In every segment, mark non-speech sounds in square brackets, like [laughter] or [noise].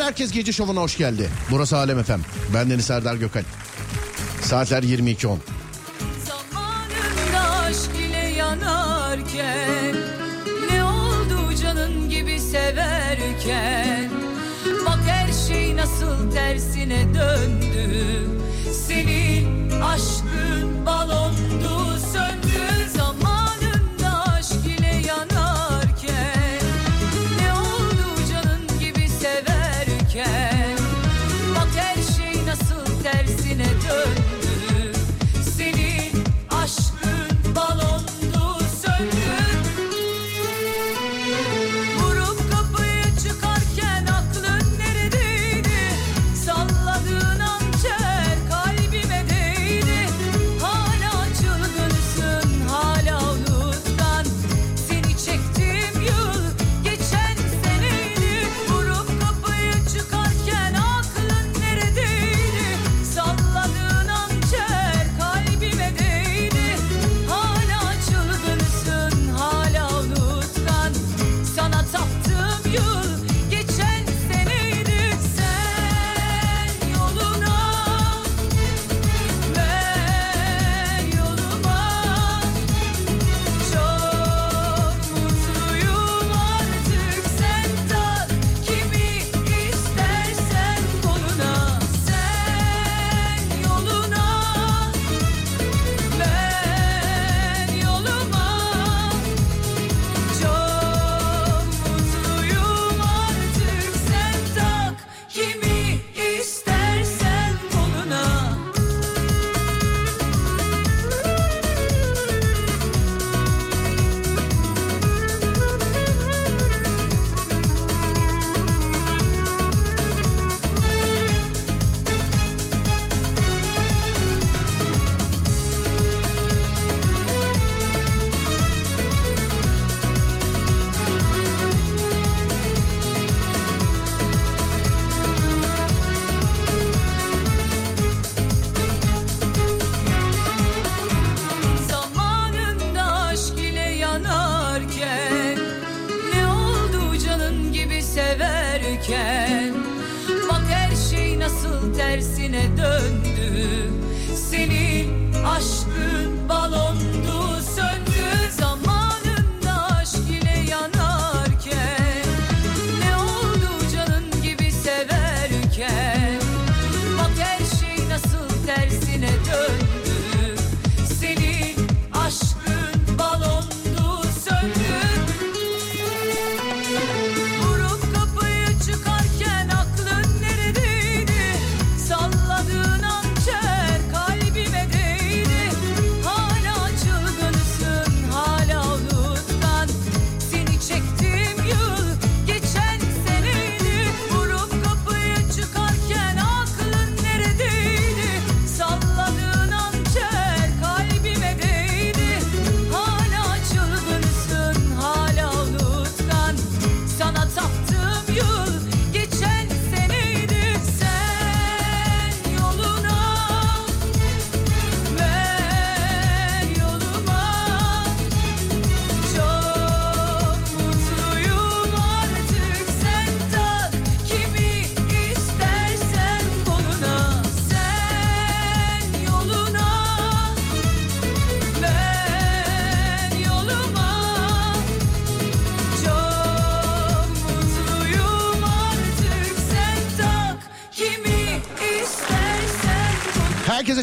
Beyler herkes gece şovuna hoş geldi. Burası Alem Efem. Ben Deniz Serdar Gökal. Saatler 22.10. Zamanında aşk ile yanarken Ne oldu canın gibi severken Bak her şey nasıl tersine döndü Senin aşkın balondu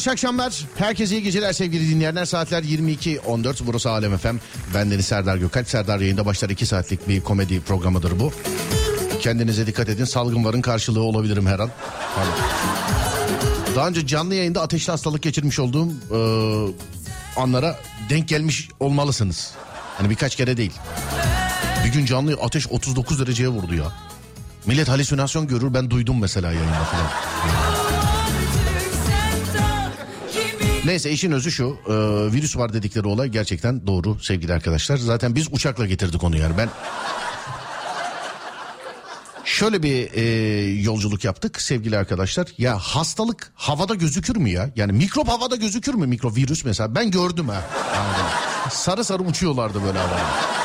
Akşamlar. Herkese iyi geceler sevgili dinleyenler. Saatler 22.14. Burası Alem Efem. Ben Deniz Serdar Gökalp. Serdar yayında başlar 2 saatlik bir komedi programıdır bu. Kendinize dikkat edin. Salgın varın karşılığı olabilirim her an. Tamam. Daha önce canlı yayında ateşli hastalık geçirmiş olduğum e, anlara denk gelmiş olmalısınız. Hani birkaç kere değil. Bir gün canlı ateş 39 dereceye vurdu ya. Millet halüsinasyon görür ben duydum mesela yayında falan. Neyse işin özü şu e, virüs var dedikleri olay gerçekten doğru sevgili arkadaşlar. Zaten biz uçakla getirdik onu yani ben Şöyle bir e, yolculuk yaptık sevgili arkadaşlar. Ya hastalık havada gözükür mü ya? Yani mikrop havada gözükür mü mikrovirüs mesela? Ben gördüm ha. Sarı sarı uçuyorlardı böyle havada.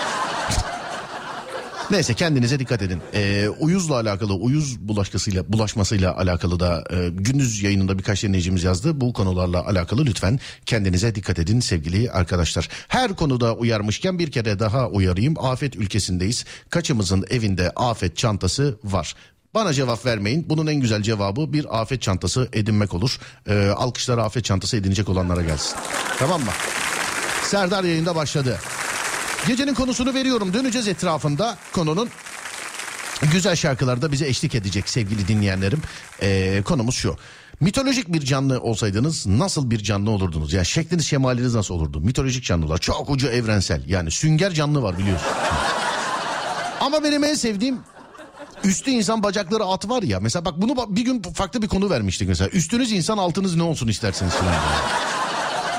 Neyse kendinize dikkat edin. Ee, uyuzla alakalı, uyuz bulaşmasıyla bulaşmasıyla alakalı da e, gündüz yayınında birkaç dinleyicimiz yazdı. Bu konularla alakalı lütfen kendinize dikkat edin sevgili arkadaşlar. Her konuda uyarmışken bir kere daha uyarayım. Afet ülkesindeyiz. Kaçımızın evinde afet çantası var. Bana cevap vermeyin. Bunun en güzel cevabı bir afet çantası edinmek olur. Ee, alkışlar afet çantası edinecek olanlara gelsin. Tamam mı? Serdar yayında başladı. Gecenin konusunu veriyorum. Döneceğiz etrafında konunun. Güzel şarkılarda bize eşlik edecek sevgili dinleyenlerim. Ee, konumuz şu. Mitolojik bir canlı olsaydınız nasıl bir canlı olurdunuz? Yani şekliniz şemaliniz nasıl olurdu? Mitolojik canlılar çok ucu evrensel. Yani sünger canlı var biliyorsun. Ama benim en sevdiğim üstü insan bacakları at var ya. Mesela bak bunu bir gün farklı bir konu vermiştik mesela. Üstünüz insan altınız ne olsun isterseniz.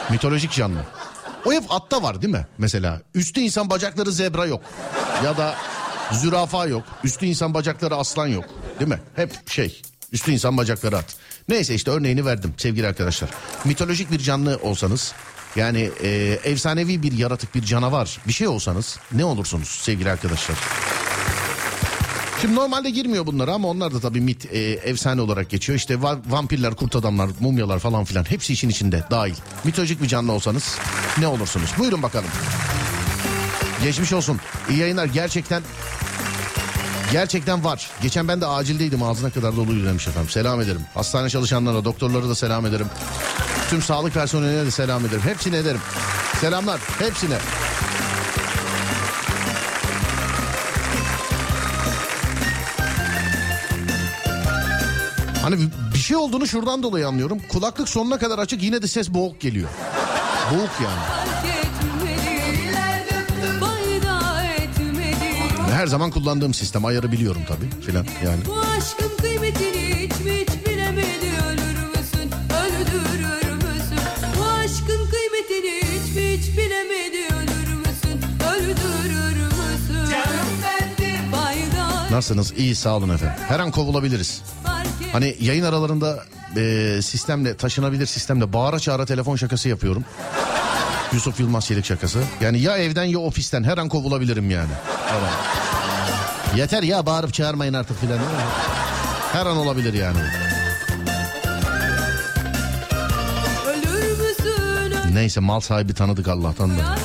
Mitolojik canlı. O hep atta var değil mi? Mesela üstü insan bacakları zebra yok. Ya da zürafa yok. Üstü insan bacakları aslan yok. Değil mi? Hep şey üstü insan bacakları at. Neyse işte örneğini verdim sevgili arkadaşlar. Mitolojik bir canlı olsanız yani e, efsanevi bir yaratık bir canavar bir şey olsanız ne olursunuz sevgili arkadaşlar? Şimdi normalde girmiyor bunlara ama onlar da tabii mit e, efsane olarak geçiyor. İşte va- vampirler, kurt adamlar, mumyalar falan filan hepsi işin içinde dahil. Mitolojik bir canlı olsanız ne olursunuz? Buyurun bakalım. Geçmiş olsun. İyi yayınlar gerçekten Gerçekten var. Geçen ben de acildeydim ağzına kadar doluydu demiş efendim. Selam ederim. Hastane çalışanlarına, doktorlara da selam ederim. Tüm sağlık personeline de selam ederim. Hepsine ederim. Selamlar hepsine. Hani bir şey olduğunu şuradan dolayı anlıyorum. Kulaklık sonuna kadar açık yine de ses boğuk geliyor. Boğuk yani. Her zaman kullandığım sistem ayarı biliyorum tabii filan yani. Bu aşkın Nasılsınız? İyi sağ olun efendim. Her an kovulabiliriz. Hani yayın aralarında e, sistemle taşınabilir sistemle bağıra çağıra telefon şakası yapıyorum. Yusuf Yılmaz Çelik şakası. Yani ya evden ya ofisten her an kovulabilirim yani. Her an. Yeter ya bağırıp çağırmayın artık filan. Her an olabilir yani. Neyse mal sahibi tanıdık Allah'tan da.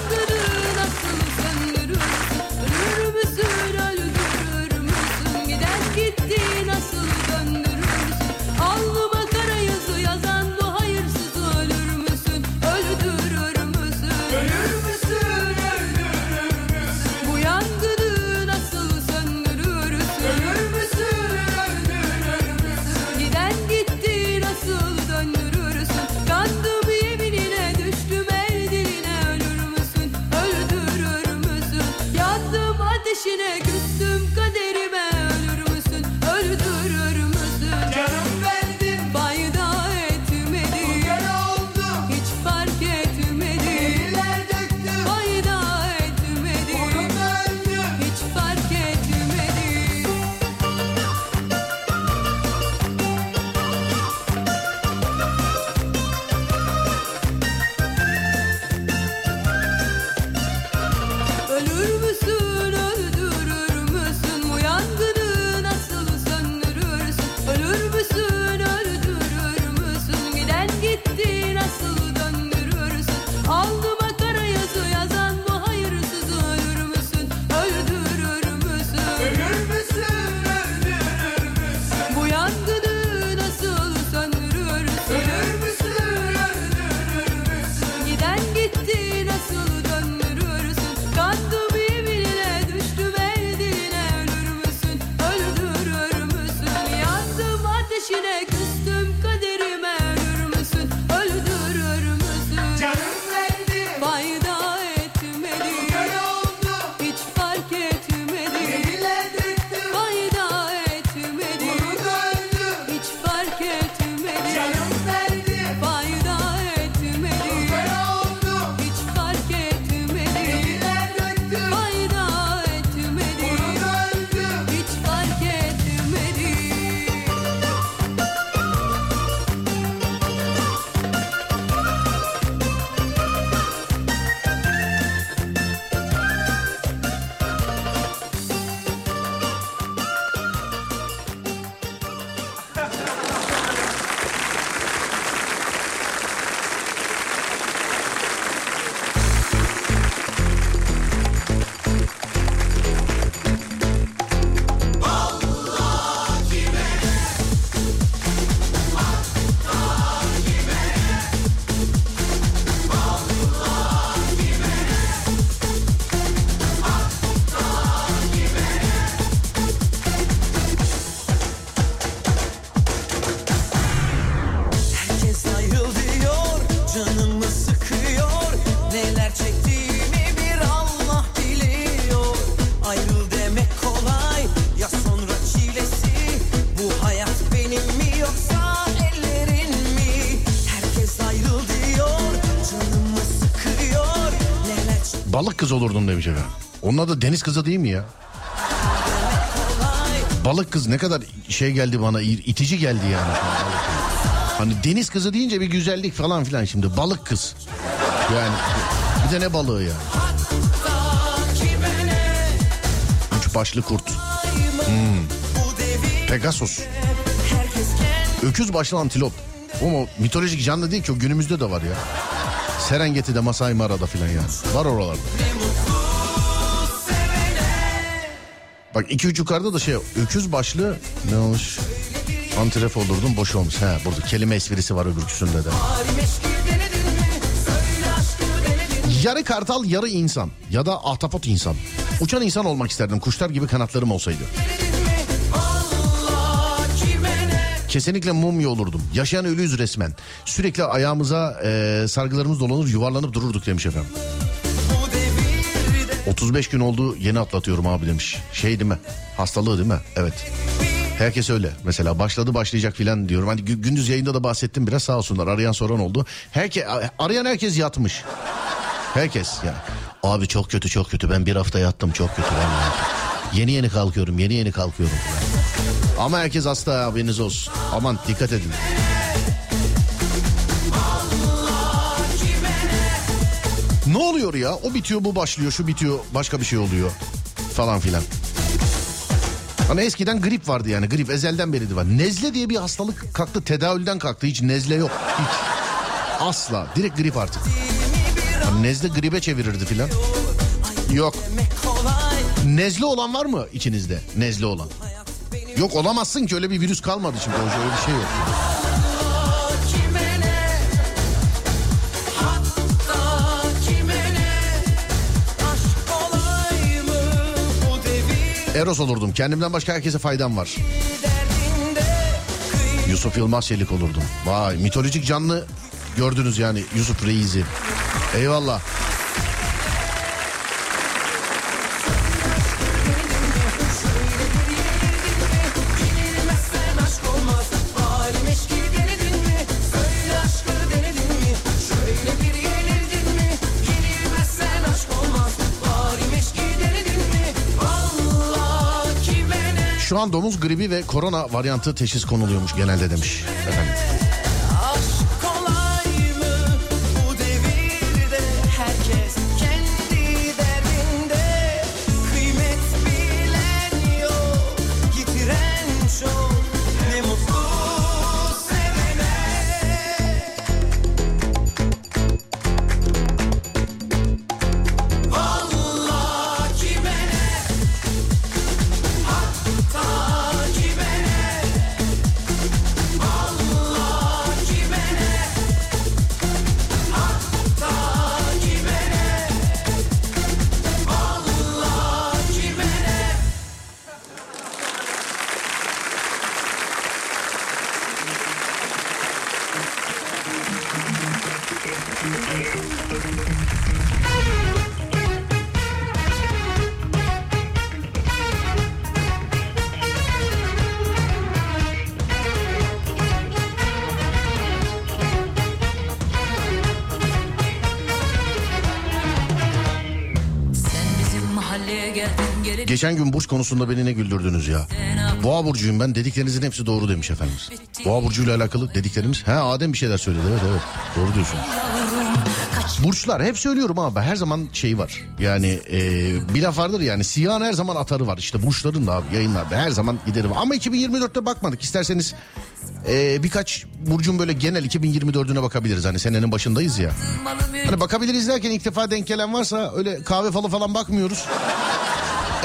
Kız olurdun demiş efendim. Onun adı deniz kızı değil mi ya? Balık kız ne kadar şey geldi bana itici geldi yani. Hani deniz kızı deyince bir güzellik falan filan şimdi balık kız. Yani bir de ne balığı yani. Üç başlı kurt. Hmm. Pegasus. Öküz başlı antilop. Ama mitolojik canlı değil ki o günümüzde de var ya. Serengeti'de Masai Mara'da filan yani. Var oralarda. Bak iki üç yukarıda da şey öküz başlı ne olmuş? Antref olurdun boş olmuş. He burada kelime esprisi var öbürküsünde de. Yarı kartal yarı insan ya da ahtapot insan. Uçan insan olmak isterdim kuşlar gibi kanatlarım olsaydı. Kesinlikle mumya olurdum. Yaşayan ölüyüz resmen. Sürekli ayağımıza e, sargılarımız dolanır yuvarlanıp dururduk demiş efendim. 35 gün oldu yeni atlatıyorum abi demiş. Şey değil mi? Hastalığı değil mi? Evet. Herkes öyle. Mesela başladı başlayacak filan diyorum. Hani gündüz yayında da bahsettim biraz sağ olsunlar. Arayan soran oldu. Herke, arayan herkes yatmış. Herkes yani. Abi çok kötü çok kötü ben bir hafta yattım çok kötü. Ben yeni yeni kalkıyorum yeni yeni kalkıyorum. Ama herkes hasta haberiniz olsun. Aman dikkat edin. Ne oluyor ya? O bitiyor bu başlıyor şu bitiyor başka bir şey oluyor falan filan. Hani eskiden grip vardı yani grip ezelden beridir var. Nezle diye bir hastalık kalktı tedavülden kalktı hiç nezle yok. Hiç. Asla direkt grip artık. Hani nezle gribe çevirirdi filan. Yok. Nezle olan var mı içinizde? Nezle olan. Yok olamazsın ki öyle bir virüs kalmadı çünkü öyle bir şey yok. Eros olurdum. Kendimden başka herkese faydam var. Yusuf Yılmaz Çelik olurdum. Vay mitolojik canlı gördünüz yani Yusuf Reis'i. Eyvallah. Şu an domuz gribi ve korona varyantı teşhis konuluyormuş genelde demiş. Efendim. Geçen gün burç konusunda beni ne güldürdünüz ya. Boğa burcuyum ben dediklerinizin hepsi doğru demiş efendimiz. Boğa burcuyla alakalı dediklerimiz. He Adem bir şeyler söyledi evet evet doğru diyorsun. Burçlar hep söylüyorum abi her zaman şey var. Yani e, bir laf vardır yani siyahın her zaman atarı var. İşte burçların da abi yayınlarda her zaman giderim. Ama 2024'te bakmadık isterseniz e, birkaç burcun böyle genel 2024'üne bakabiliriz. Hani senenin başındayız ya. Hani bakabiliriz derken ilk defa denk gelen varsa öyle kahve falı falan bakmıyoruz.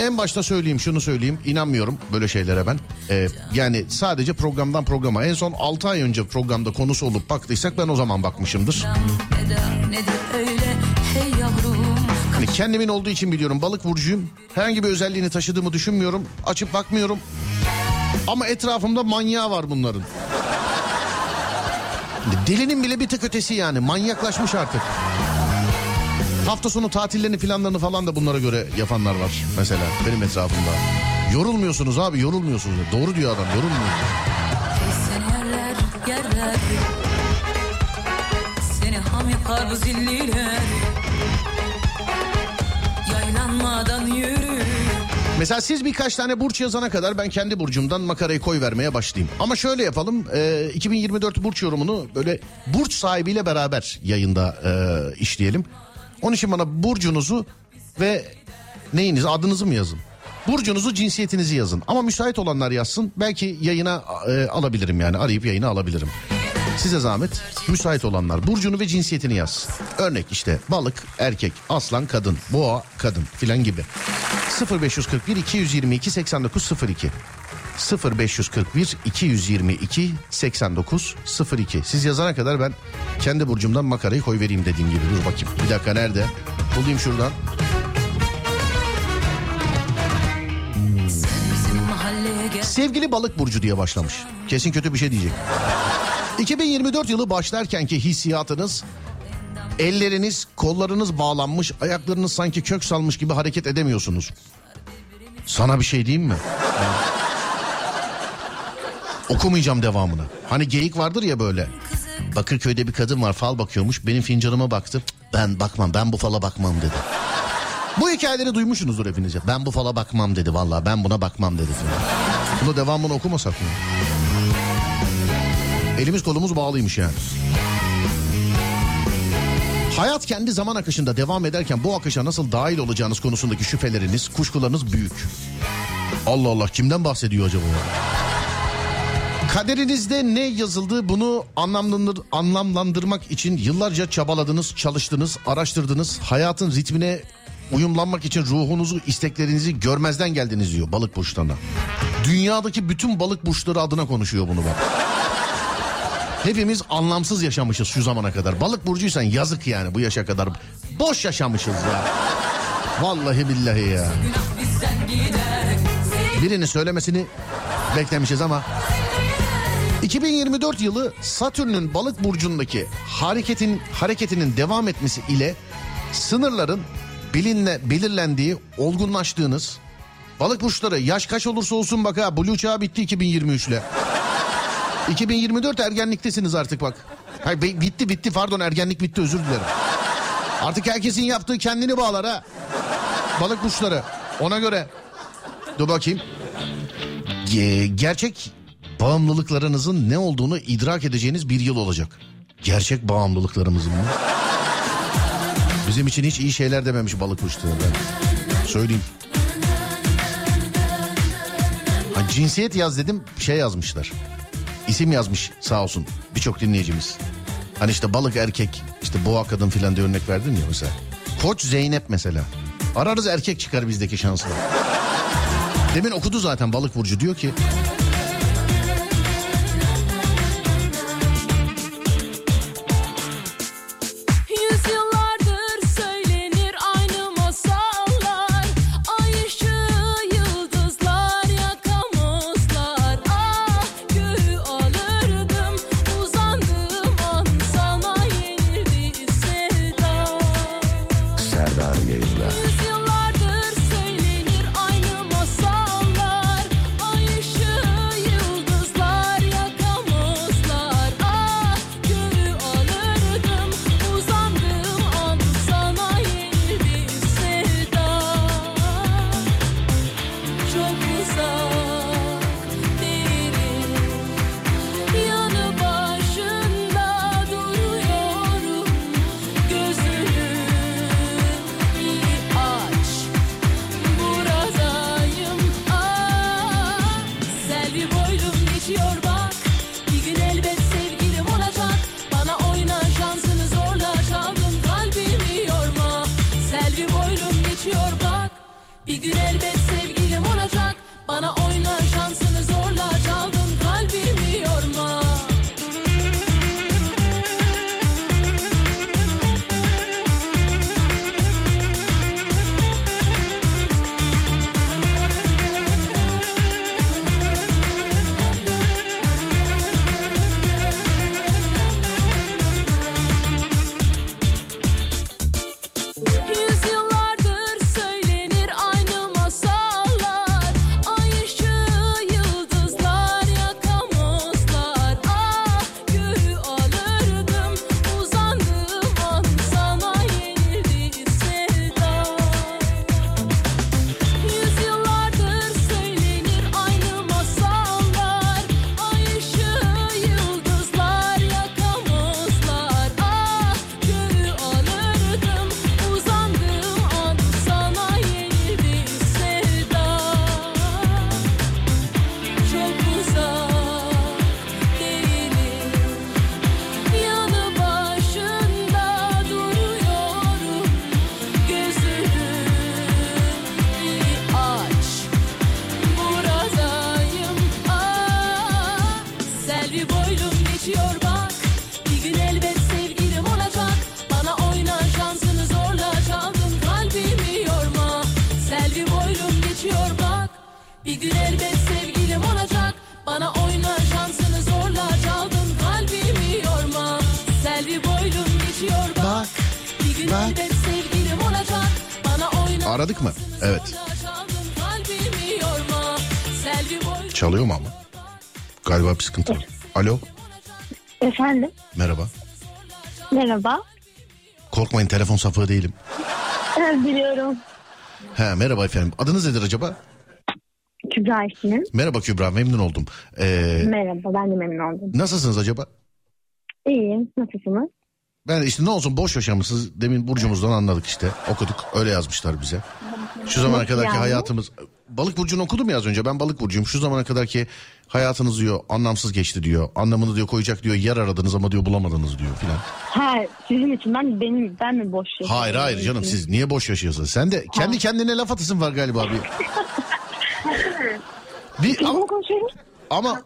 En başta söyleyeyim şunu söyleyeyim inanmıyorum böyle şeylere ben. Ee, yani sadece programdan programa en son 6 ay önce programda konusu olup baktıysak ben o zaman bakmışımdır. Hani kendimin olduğu için biliyorum balık burcuyum. Herhangi bir özelliğini taşıdığımı düşünmüyorum. Açıp bakmıyorum. Ama etrafımda manyağı var bunların. Delinin bile bir tık ötesi yani manyaklaşmış artık. Hafta sonu tatillerini planlarını falan da bunlara göre yapanlar var mesela benim etrafımda. Yorulmuyorsunuz abi yorulmuyorsunuz. Doğru diyor adam. Yerler, yerler, seni ham yapar bu zilliler. Oynanmadan yürü Mesela siz birkaç tane burç yazana kadar ben kendi burcumdan makarayı koy vermeye başlayayım. Ama şöyle yapalım e, 2024 burç yorumunu böyle burç sahibiyle beraber yayında e, işleyelim. Onun için bana burcunuzu ve neyiniz adınızı mı yazın? Burcunuzu cinsiyetinizi yazın ama müsait olanlar yazsın belki yayına e, alabilirim yani arayıp yayına alabilirim. Size zahmet müsait olanlar burcunu ve cinsiyetini yaz. Örnek işte balık erkek, aslan kadın, boğa kadın filan gibi. 0541 222 8902 0541 222 8902 Siz yazana kadar ben kendi burcumdan makarayı koy vereyim dediğim gibi. Dur bakayım. Bir dakika nerede? Bulayım şuradan. Sevgili balık burcu diye başlamış. Kesin kötü bir şey diyecek. 2024 yılı başlarkenki hissiyatınız elleriniz, kollarınız bağlanmış, ayaklarınız sanki kök salmış gibi hareket edemiyorsunuz. Sana bir şey diyeyim mi? Okumayacağım devamını. Hani geyik vardır ya böyle. Bakırköy'de bir kadın var fal bakıyormuş. Benim fincanıma baktı. "Cık, Ben bakmam ben bu fala bakmam dedi. Bu hikayeleri duymuşsunuzdur hepiniz. ya. Ben bu fala bakmam dedi vallahi ben buna bakmam dedi. Bunu devamını okumasak mı? Elimiz kolumuz bağlıymış yani. Hayat kendi zaman akışında devam ederken bu akışa nasıl dahil olacağınız konusundaki şüpheleriniz, kuşkularınız büyük. Allah Allah kimden bahsediyor acaba? Kaderinizde ne yazıldığı bunu anlamlandır, anlamlandırmak için yıllarca çabaladınız, çalıştınız, araştırdınız. Hayatın ritmine uyumlanmak için ruhunuzu, isteklerinizi görmezden geldiniz diyor balık burçlarına. Dünyadaki bütün balık burçları adına konuşuyor bunu bak. Hepimiz anlamsız yaşamışız şu zamana kadar. Balık burcuysan yazık yani bu yaşa kadar. Boş yaşamışız ya. Vallahi billahi ya. Birinin söylemesini beklemişiz ama 2024 yılı Satürn'ün balık burcundaki hareketin hareketinin devam etmesi ile sınırların bilinle belirlendiği, olgunlaştığınız balık burçları yaş kaç olursa olsun bak ha Blue çağı bitti 2023 ile. 2024 ergenliktesiniz artık bak. Hayır, bitti bitti pardon ergenlik bitti özür dilerim. Artık herkesin yaptığı kendini bağlar ha. Balık burçları ona göre. Dur bakayım. Ge- gerçek bağımlılıklarınızın ne olduğunu idrak edeceğiniz bir yıl olacak. Gerçek bağımlılıklarımızın mı? Bizim için hiç iyi şeyler dememiş balık. Ben söyleyeyim. Ha, cinsiyet yaz dedim şey yazmışlar. İsim yazmış sağ olsun birçok dinleyicimiz. Hani işte balık erkek işte boğa kadın filan diye örnek verdin ya mesela. Koç Zeynep mesela. Ararız erkek çıkar bizdeki şanslı. Demin okudu zaten balık burcu diyor ki Aradık mı? Evet. Çalıyor mu ama? Galiba bir sıkıntı var. Alo. Efendim? Merhaba. Merhaba. Korkmayın telefon sapığı değilim. Biliyorum. He merhaba efendim. Adınız nedir acaba? Kübra ismim. Merhaba Kübra memnun oldum. Ee, Merhaba ben de memnun oldum. nasılsınız acaba? İyiyim. Nasılsınız? Ben işte ne olsun boş yaşamışsınız. Demin burcumuzdan anladık işte. Okuduk. Öyle yazmışlar bize. Şu zamana kadarki yani? hayatımız... Balık burcunu okudum ya az önce. Ben balık burcuyum. Şu zamana kadarki hayatınız diyor anlamsız geçti diyor. Anlamını diyor koyacak diyor yer aradınız ama diyor bulamadınız diyor filan. Ha sizin için ben benim ben mi boş yaşıyorum? Hayır hayır canım siz niye boş yaşıyorsunuz? Sen de kendi kendine laf atasın var galiba bir. [laughs] bir ama, ama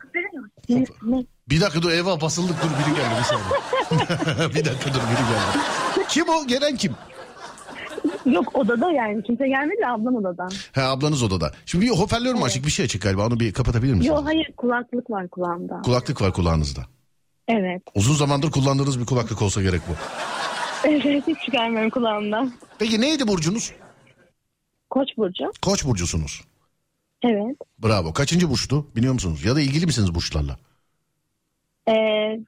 Ne, ne? Bir dakika dur eyvah basıldık dur biri geldi bir saniye. [laughs] bir dakika dur biri geldi. Kim o gelen kim? Yok odada yani kimse gelmedi ablam odada. He ablanız odada. Şimdi bir hoparlör mü açık bir şey açık galiba onu bir kapatabilir misiniz? Yok hayır kulaklık var kulağımda. Kulaklık var kulağınızda. Evet. Uzun zamandır kullandığınız bir kulaklık olsa gerek bu. Evet hiç çıkarmıyorum kulağımdan. Peki neydi burcunuz? Koç burcu. Koç burcusunuz. Evet. Bravo. Kaçıncı burçtu biliyor musunuz? Ya da ilgili misiniz burçlarla? Ee,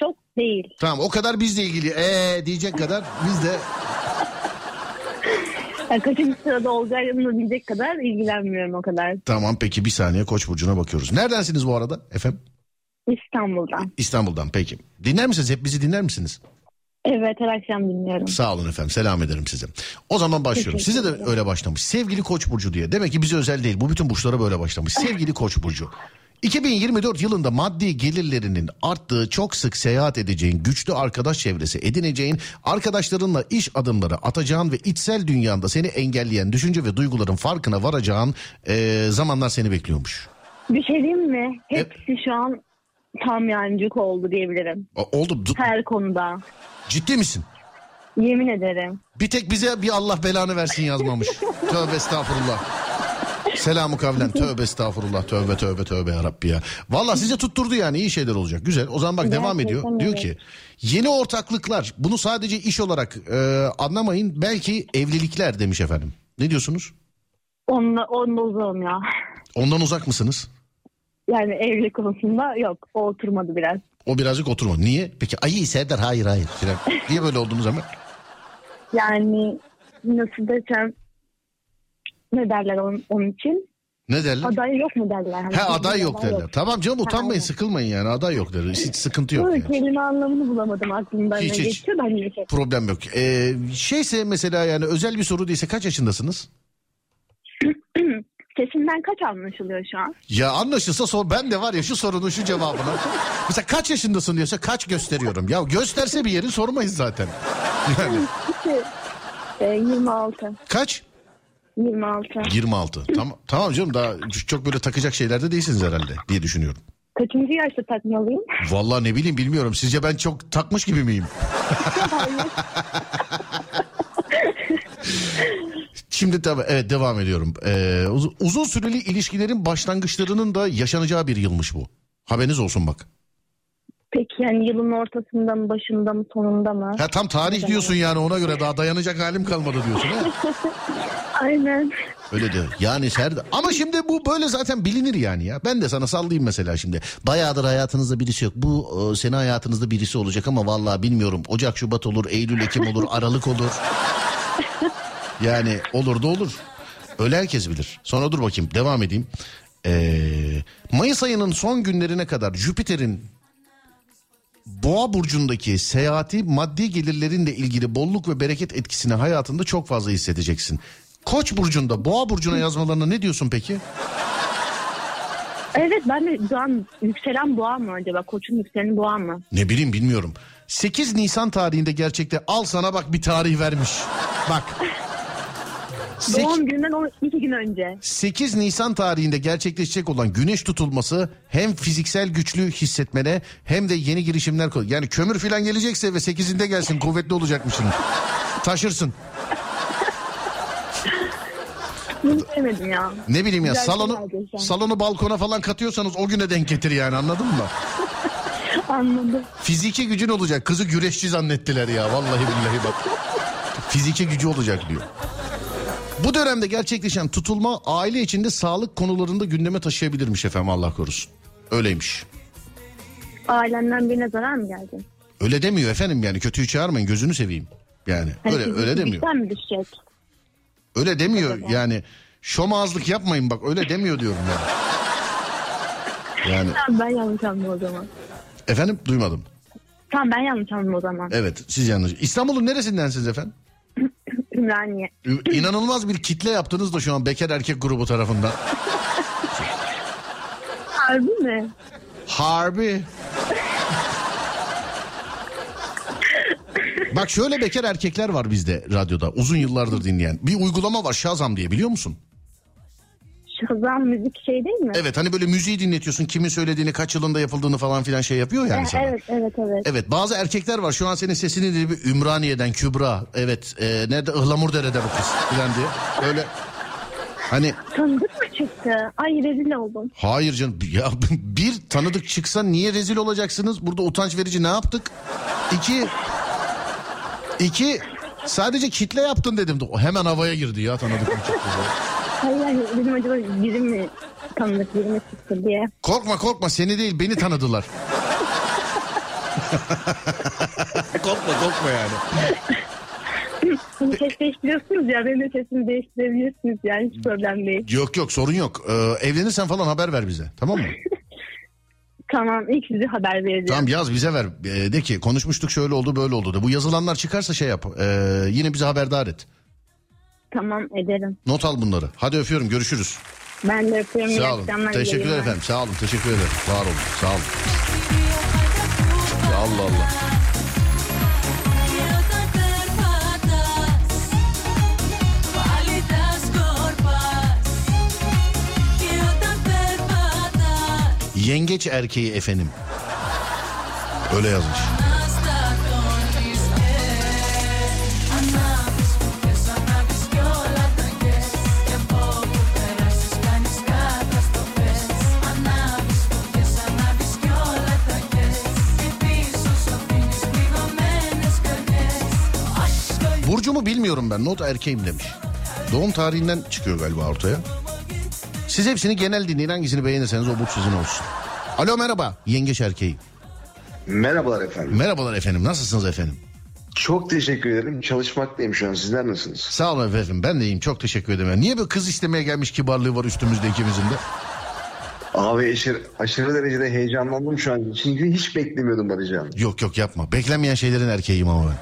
çok değil. Tamam o kadar bizle ilgili ee diyecek kadar biz de Yani kaçıncı sırada olacağını bilecek kadar ilgilenmiyorum o kadar. tamam peki bir saniye Koç burcuna bakıyoruz. Neredensiniz bu arada efendim? İstanbul'dan. İstanbul'dan peki. Dinler misiniz? Hep bizi dinler misiniz? Evet her akşam dinliyorum. Sağ olun efendim. Selam ederim size. O zaman başlıyorum. Teşekkür Size de öyle başlamış. Sevgili Koç burcu diye. Demek ki bize özel değil. Bu bütün burçlara böyle başlamış. Sevgili Koç burcu. 2024 yılında maddi gelirlerinin arttığı, çok sık seyahat edeceğin, güçlü arkadaş çevresi edineceğin, arkadaşlarınla iş adımları atacağın ve içsel dünyanda seni engelleyen düşünce ve duyguların farkına varacağın eee, zamanlar seni bekliyormuş. Bir şey diyeyim mi? Hepsi şu an tam yancık oldu diyebilirim. Oldu. Du- Her konuda. Ciddi misin? Yemin ederim. Bir tek bize bir Allah belanı versin yazmamış. [laughs] tövbe estağfurullah. Selamu kavlen tövbe estağfurullah tövbe tövbe tövbe yarabbi ya. Valla size tutturdu yani iyi şeyler olacak güzel. O zaman bak devam Gerçekten ediyor. Diyor evet. ki yeni ortaklıklar bunu sadece iş olarak e, anlamayın belki evlilikler demiş efendim. Ne diyorsunuz? Onunla, onunla uzağım ya. Ondan uzak mısınız? Yani evlilik konusunda yok. O oturmadı biraz. O birazcık oturmadı. Niye? Peki ayı Serdar hayır hayır. Niye böyle oldunuz ama? Yani nasıl desem ne derler onun, onun için? Ne derler? Aday yok mu derler? Hani He aday yok derler. Tamam canım utanmayın sıkılmayın yani aday yok derler. Hiç sıkıntı yok. Yani. kelime anlamını bulamadım aklımdan Hiç, hiç. geçiyor ben de şey. Problem yok. Ee, şeyse mesela yani özel bir soru değilse kaç yaşındasınız? [clears throat] Sesimden kaç anlaşılıyor şu an? Ya anlaşılsa sor ben de var ya şu sorunun şu cevabını. mesela kaç yaşındasın diyorsa kaç gösteriyorum. Ya gösterse bir yeri sormayız zaten. Yani İşte, e, 26. kaç? 26. 26. Tamam, tamam canım daha çok böyle takacak şeylerde değilsiniz herhalde diye düşünüyorum. Kaçıncı yaşta takmalıyım? Vallahi ne bileyim bilmiyorum. Sizce ben çok takmış gibi miyim? Şimdi tabii evet devam ediyorum. Ee, uz- uzun süreli ilişkilerin başlangıçlarının da yaşanacağı bir yılmış bu. Haberiniz olsun bak. Peki yani yılın ortasında mı, başında mı, sonunda mı? Ha tam tarih diyorsun yani ona göre daha dayanacak halim kalmadı diyorsun ha? [laughs] Aynen. Öyle diyor. Yani Serdar ama şimdi bu böyle zaten bilinir yani ya. Ben de sana sallayayım mesela şimdi. Bayağıdır hayatınızda birisi yok. Bu e, sene hayatınızda birisi olacak ama vallahi bilmiyorum. Ocak, Şubat olur, Eylül, Ekim olur, [laughs] Aralık olur. Yani olur da olur. Öyle herkes bilir. Sonra dur bakayım devam edeyim. Ee, Mayıs ayının son günlerine kadar Jüpiter'in Boğa burcundaki seyahati maddi gelirlerinle ilgili bolluk ve bereket etkisini hayatında çok fazla hissedeceksin. Koç burcunda Boğa burcuna yazmalarına ne diyorsun peki? Evet ben de şu an yükselen boğa mı acaba? Koçun yükseleni boğa mı? Ne bileyim bilmiyorum. 8 Nisan tarihinde gerçekte al sana bak bir tarih vermiş. Bak. Sek- Doğum gününden o iki gün önce. 8 Nisan tarihinde gerçekleşecek olan güneş tutulması hem fiziksel güçlü hissetmene hem de yeni girişimler koy. Yani kömür falan gelecekse ve 8'inde gelsin kuvvetli olacakmışsın. Taşırsın. Bunu ya. Ne bileyim ya Güzel salonu salonu balkona falan katıyorsanız o güne denk getir yani anladın mı? [laughs] Anladım. Fiziki gücün olacak. Kızı güreşçi zannettiler ya vallahi billahi bak. Fiziki gücü olacak diyor. Bu dönemde gerçekleşen tutulma aile içinde sağlık konularında gündeme taşıyabilirmiş efendim Allah korusun. Öyleymiş. Ailenden birine zarar mı geldi? Öyle demiyor efendim yani kötüyü çağırmayın gözünü seveyim. Yani Hani öyle öyle demiyor. mi düşecek? Öyle demiyor yani şomazlık yapmayın bak öyle demiyor diyorum yani. Yani Tamam ben yanlış anladım o zaman. efendim duymadım. Tamam ben yanlış anladım o zaman. Evet siz yanlış. İstanbul'un neresindensiniz efendim? Ümraniye. İnanılmaz bir kitle yaptınız da şu an bekar erkek grubu tarafından. Harbi mi? Harbi. Bak şöyle bekar erkekler var bizde radyoda uzun yıllardır dinleyen. Bir uygulama var Shazam diye biliyor musun? Şazam müzik şey değil mi? Evet hani böyle müziği dinletiyorsun kimin söylediğini kaç yılında yapıldığını falan filan şey yapıyor yani Ha, sana. evet evet evet. Evet bazı erkekler var şu an senin sesini dinleyip Ümraniye'den Kübra evet e, nerede Ihlamurdere'de bu kız filan diye. Öyle hani Tanıdık mı çıktı? Ay rezil oldum. hayır canım ya [laughs] bir tanıdık çıksa niye rezil olacaksınız? Burada utanç verici ne yaptık? İki iki sadece kitle yaptın dedim. Hemen havaya girdi ya tanıdık mı çıktı. Hayır hayır dedim acaba biri mi tanıdık biri mi çıktı diye. Korkma korkma seni değil beni tanıdılar. korkma korkma yani. Hani ses değiştiriyorsunuz ya benim de sesimi değiştirebilirsiniz yani hiç problem değil. Yok yok sorun yok. Ee, evlenirsen falan haber ver bize tamam mı? [laughs] Tamam ilk size haber vereceğim. Tamam yaz bize ver. Ee, de ki konuşmuştuk şöyle oldu böyle oldu de. Bu yazılanlar çıkarsa şey yap. Ee, yine bize haberdar et. Tamam ederim. Not al bunları. Hadi öpüyorum görüşürüz. Ben de öpüyorum. Sağ olun. Teşekkürler yayınlar. efendim. Sağ olun. Teşekkür ederim. Var olun. Sağ olun. Ya Allah Allah. Yengeç erkeği efendim. Öyle yazmış. Burcumu bilmiyorum ben. Not erkeğim demiş. Doğum tarihinden çıkıyor galiba ortaya. Siz hepsini genel dinleyin. Hangisini beğenirseniz o burç sizin olsun. Alo merhaba. Yengeç erkeği. Merhabalar efendim. Merhabalar efendim. Nasılsınız efendim? Çok teşekkür ederim. Çalışmaktayım şu an. Sizler nasılsınız? Sağ olun efendim. Ben de iyiyim. Çok teşekkür ederim. Niye böyle kız istemeye gelmiş kibarlığı var üstümüzde ikimizin de? Abi aşırı, aşırı derecede heyecanlandım şu an. Çünkü hiç beklemiyordum Barışcan. Yok yok yapma. Beklenmeyen şeylerin erkeğiyim ama ben.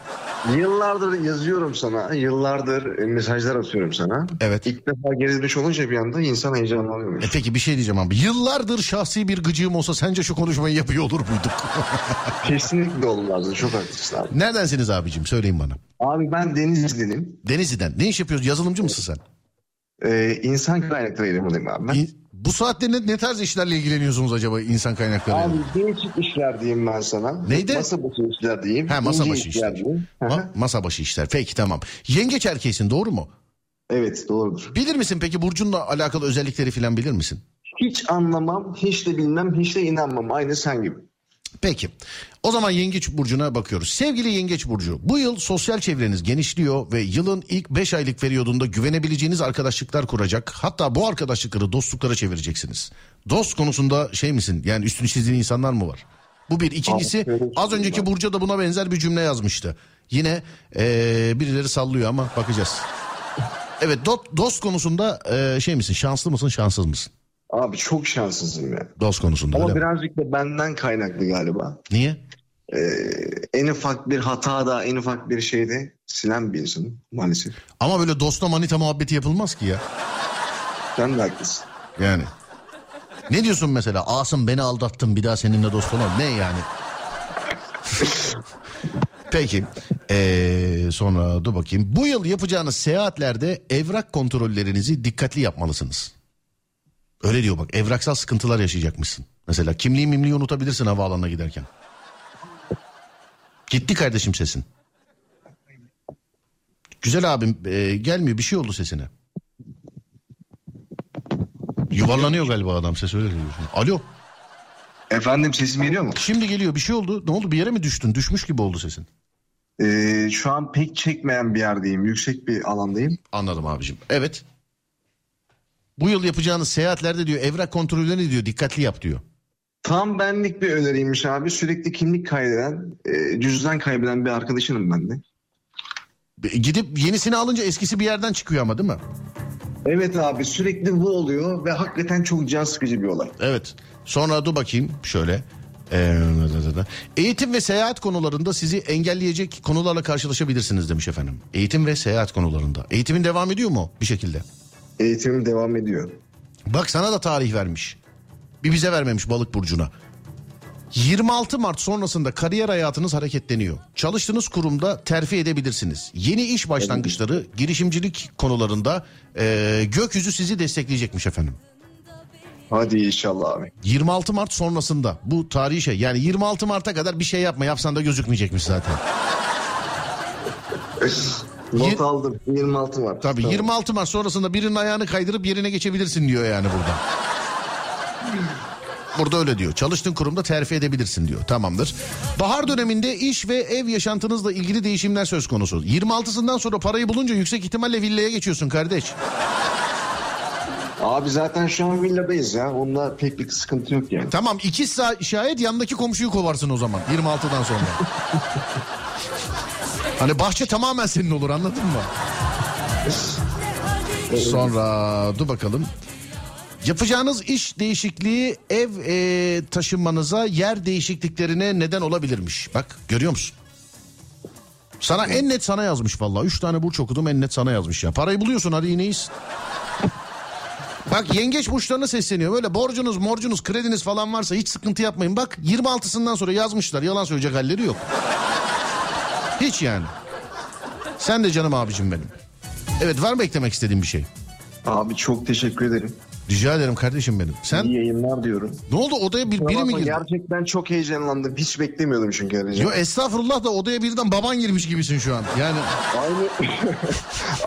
Yıllardır yazıyorum sana. Yıllardır mesajlar atıyorum sana. Evet. İlk defa geri dönüş olunca bir anda insan heyecanlanıyormuş. E peki bir şey diyeceğim abi. Yıllardır şahsi bir gıcığım olsa sence şu konuşmayı yapıyor olur muyduk? [laughs] Kesinlikle olmazdı. Çok haklısın abi. Neredensiniz abicim? Söyleyin bana. Abi ben Denizli'nim. Denizli'den. Ne iş yapıyorsun? Yazılımcı mısın sen? Ee, insan kaynakları elemanıyım abi ben. İn- Bu saatte ne, ne tarz işlerle ilgileniyorsunuz acaba insan kaynakları? Abi değişik işler diyeyim ben sana. Neydi? Masa başı işler diyeyim. Ha masa başı işler. hı. Ma- masa başı işler. Peki tamam. Yengeç erkeğisin doğru mu? evet doğrudur. Bilir misin peki Burcu'nla alakalı özellikleri falan bilir misin? Hiç anlamam, hiç de bilmem, hiç de inanmam. Aynı sen gibi. Peki. O zaman Yengeç Burcu'na bakıyoruz. Sevgili Yengeç Burcu, bu yıl sosyal çevreniz genişliyor ve yılın ilk 5 aylık periyodunda güvenebileceğiniz arkadaşlıklar kuracak. Hatta bu arkadaşlıkları dostluklara çevireceksiniz. Dost konusunda şey misin? Yani üstünü çizdiğin insanlar mı var? Bu bir. İkincisi az şey önceki. Burcu da buna benzer bir cümle yazmıştı. Yine eee, birileri sallıyor ama bakacağız. Evet do- dost konusunda eee, şey misin? Şanslı mısın şanssız mısın? Abi çok şanssızım ya. Dost konusunda Ama öyle birazcık da benden kaynaklı galiba. Niye? Ee, en ufak bir hatada, en ufak bir şeyde silen bir insanım maalesef. Ama böyle dostla manita muhabbeti yapılmaz ki ya. Sen de haklısın. Yani. Ne diyorsun mesela? Asım beni aldattın bir daha seninle dost olamam. Ne yani? [laughs] Peki. Ee, sonra dur bakayım. Bu yıl yapacağınız seyahatlerde evrak kontrollerinizi dikkatli yapmalısınız. Öyle diyor bak evraksal sıkıntılar yaşayacakmışsın. Mesela kimliği mimliği unutabilirsin havaalanına giderken. Gitti kardeşim sesin. Güzel abim e, gelmiyor bir şey oldu sesine. Yuvarlanıyor galiba adam ses öyle diyor. Alo Efendim sesim geliyor mu? şimdi geliyor bir şey oldu. Ne oldu bir yere mi düştün? Düşmüş gibi oldu sesin. Ee, şu an pek çekmeyen bir yerdeyim. Yüksek bir alandayım. Anladım abicim. Evet. Bu yıl yapacağınız seyahatlerde diyor evrak kontrollerini diyor dikkatli yap diyor. Tam benlik bir öneriymiş abi. Sürekli kimlik kaybeden, e, cüzdan kaybeden bir arkadaşınım ben de. Gidip yenisini alınca eskisi bir yerden çıkıyor ama değil mi? Evet abi sürekli bu oluyor ve hakikaten çok can sıkıcı bir olay. Evet. Sonra dur bakayım şöyle. Ee, eğitim ve seyahat konularında sizi engelleyecek konularla karşılaşabilirsiniz demiş efendim. Eğitim ve seyahat konularında. Eğitimin devam ediyor mu bir şekilde? Eğitimim devam ediyor. Bak sana da tarih vermiş. Bir bize vermemiş balık burcuna. 26 Mart sonrasında kariyer hayatınız hareketleniyor. Çalıştığınız kurumda terfi edebilirsiniz. Yeni iş başlangıçları, girişimcilik konularında e, gökyüzü sizi destekleyecekmiş efendim. Hadi inşallah abi. 26 Mart sonrasında bu tarihi şey yani 26 Mart'a kadar bir şey yapma yapsan da gözükmeyecekmiş zaten. [laughs] Not aldım. 26 var. Tabii 26 Mart sonrasında birinin ayağını kaydırıp yerine geçebilirsin diyor yani burada. Burada öyle diyor. Çalıştığın kurumda terfi edebilirsin diyor. Tamamdır. Bahar döneminde iş ve ev yaşantınızla ilgili değişimler söz konusu. 26'sından sonra parayı bulunca yüksek ihtimalle villaya geçiyorsun kardeş. Abi zaten şu an villadayız ya. Onda pek bir sıkıntı yok yani. Tamam iki saat şayet yandaki komşuyu kovarsın o zaman 26'dan sonra. [laughs] hani bahçe tamamen senin olur anladın mı? Sonra dur bakalım. Yapacağınız iş değişikliği ev e, taşınmanıza yer değişikliklerine neden olabilirmiş. Bak görüyor musun? Sana en net sana yazmış vallahi. Üç tane burç okudum en net sana yazmış ya. Parayı buluyorsun hadi iyisin. Bak yengeç burçlarına sesleniyor. Böyle borcunuz morcunuz krediniz falan varsa hiç sıkıntı yapmayın. Bak 26'sından sonra yazmışlar. Yalan söyleyecek halleri yok. Hiç yani. Sen de canım abicim benim. Evet var mı eklemek istediğin bir şey? Abi çok teşekkür ederim. Rica ederim kardeşim benim. Sen İyi yayınlar diyorum. ne oldu odaya bir, biri mi girdi? Gerçekten çok heyecanlandım. Hiç beklemiyordum çünkü arayacağım. Yo estağfurullah da odaya birden baban girmiş gibisin şu an. Yani Aynı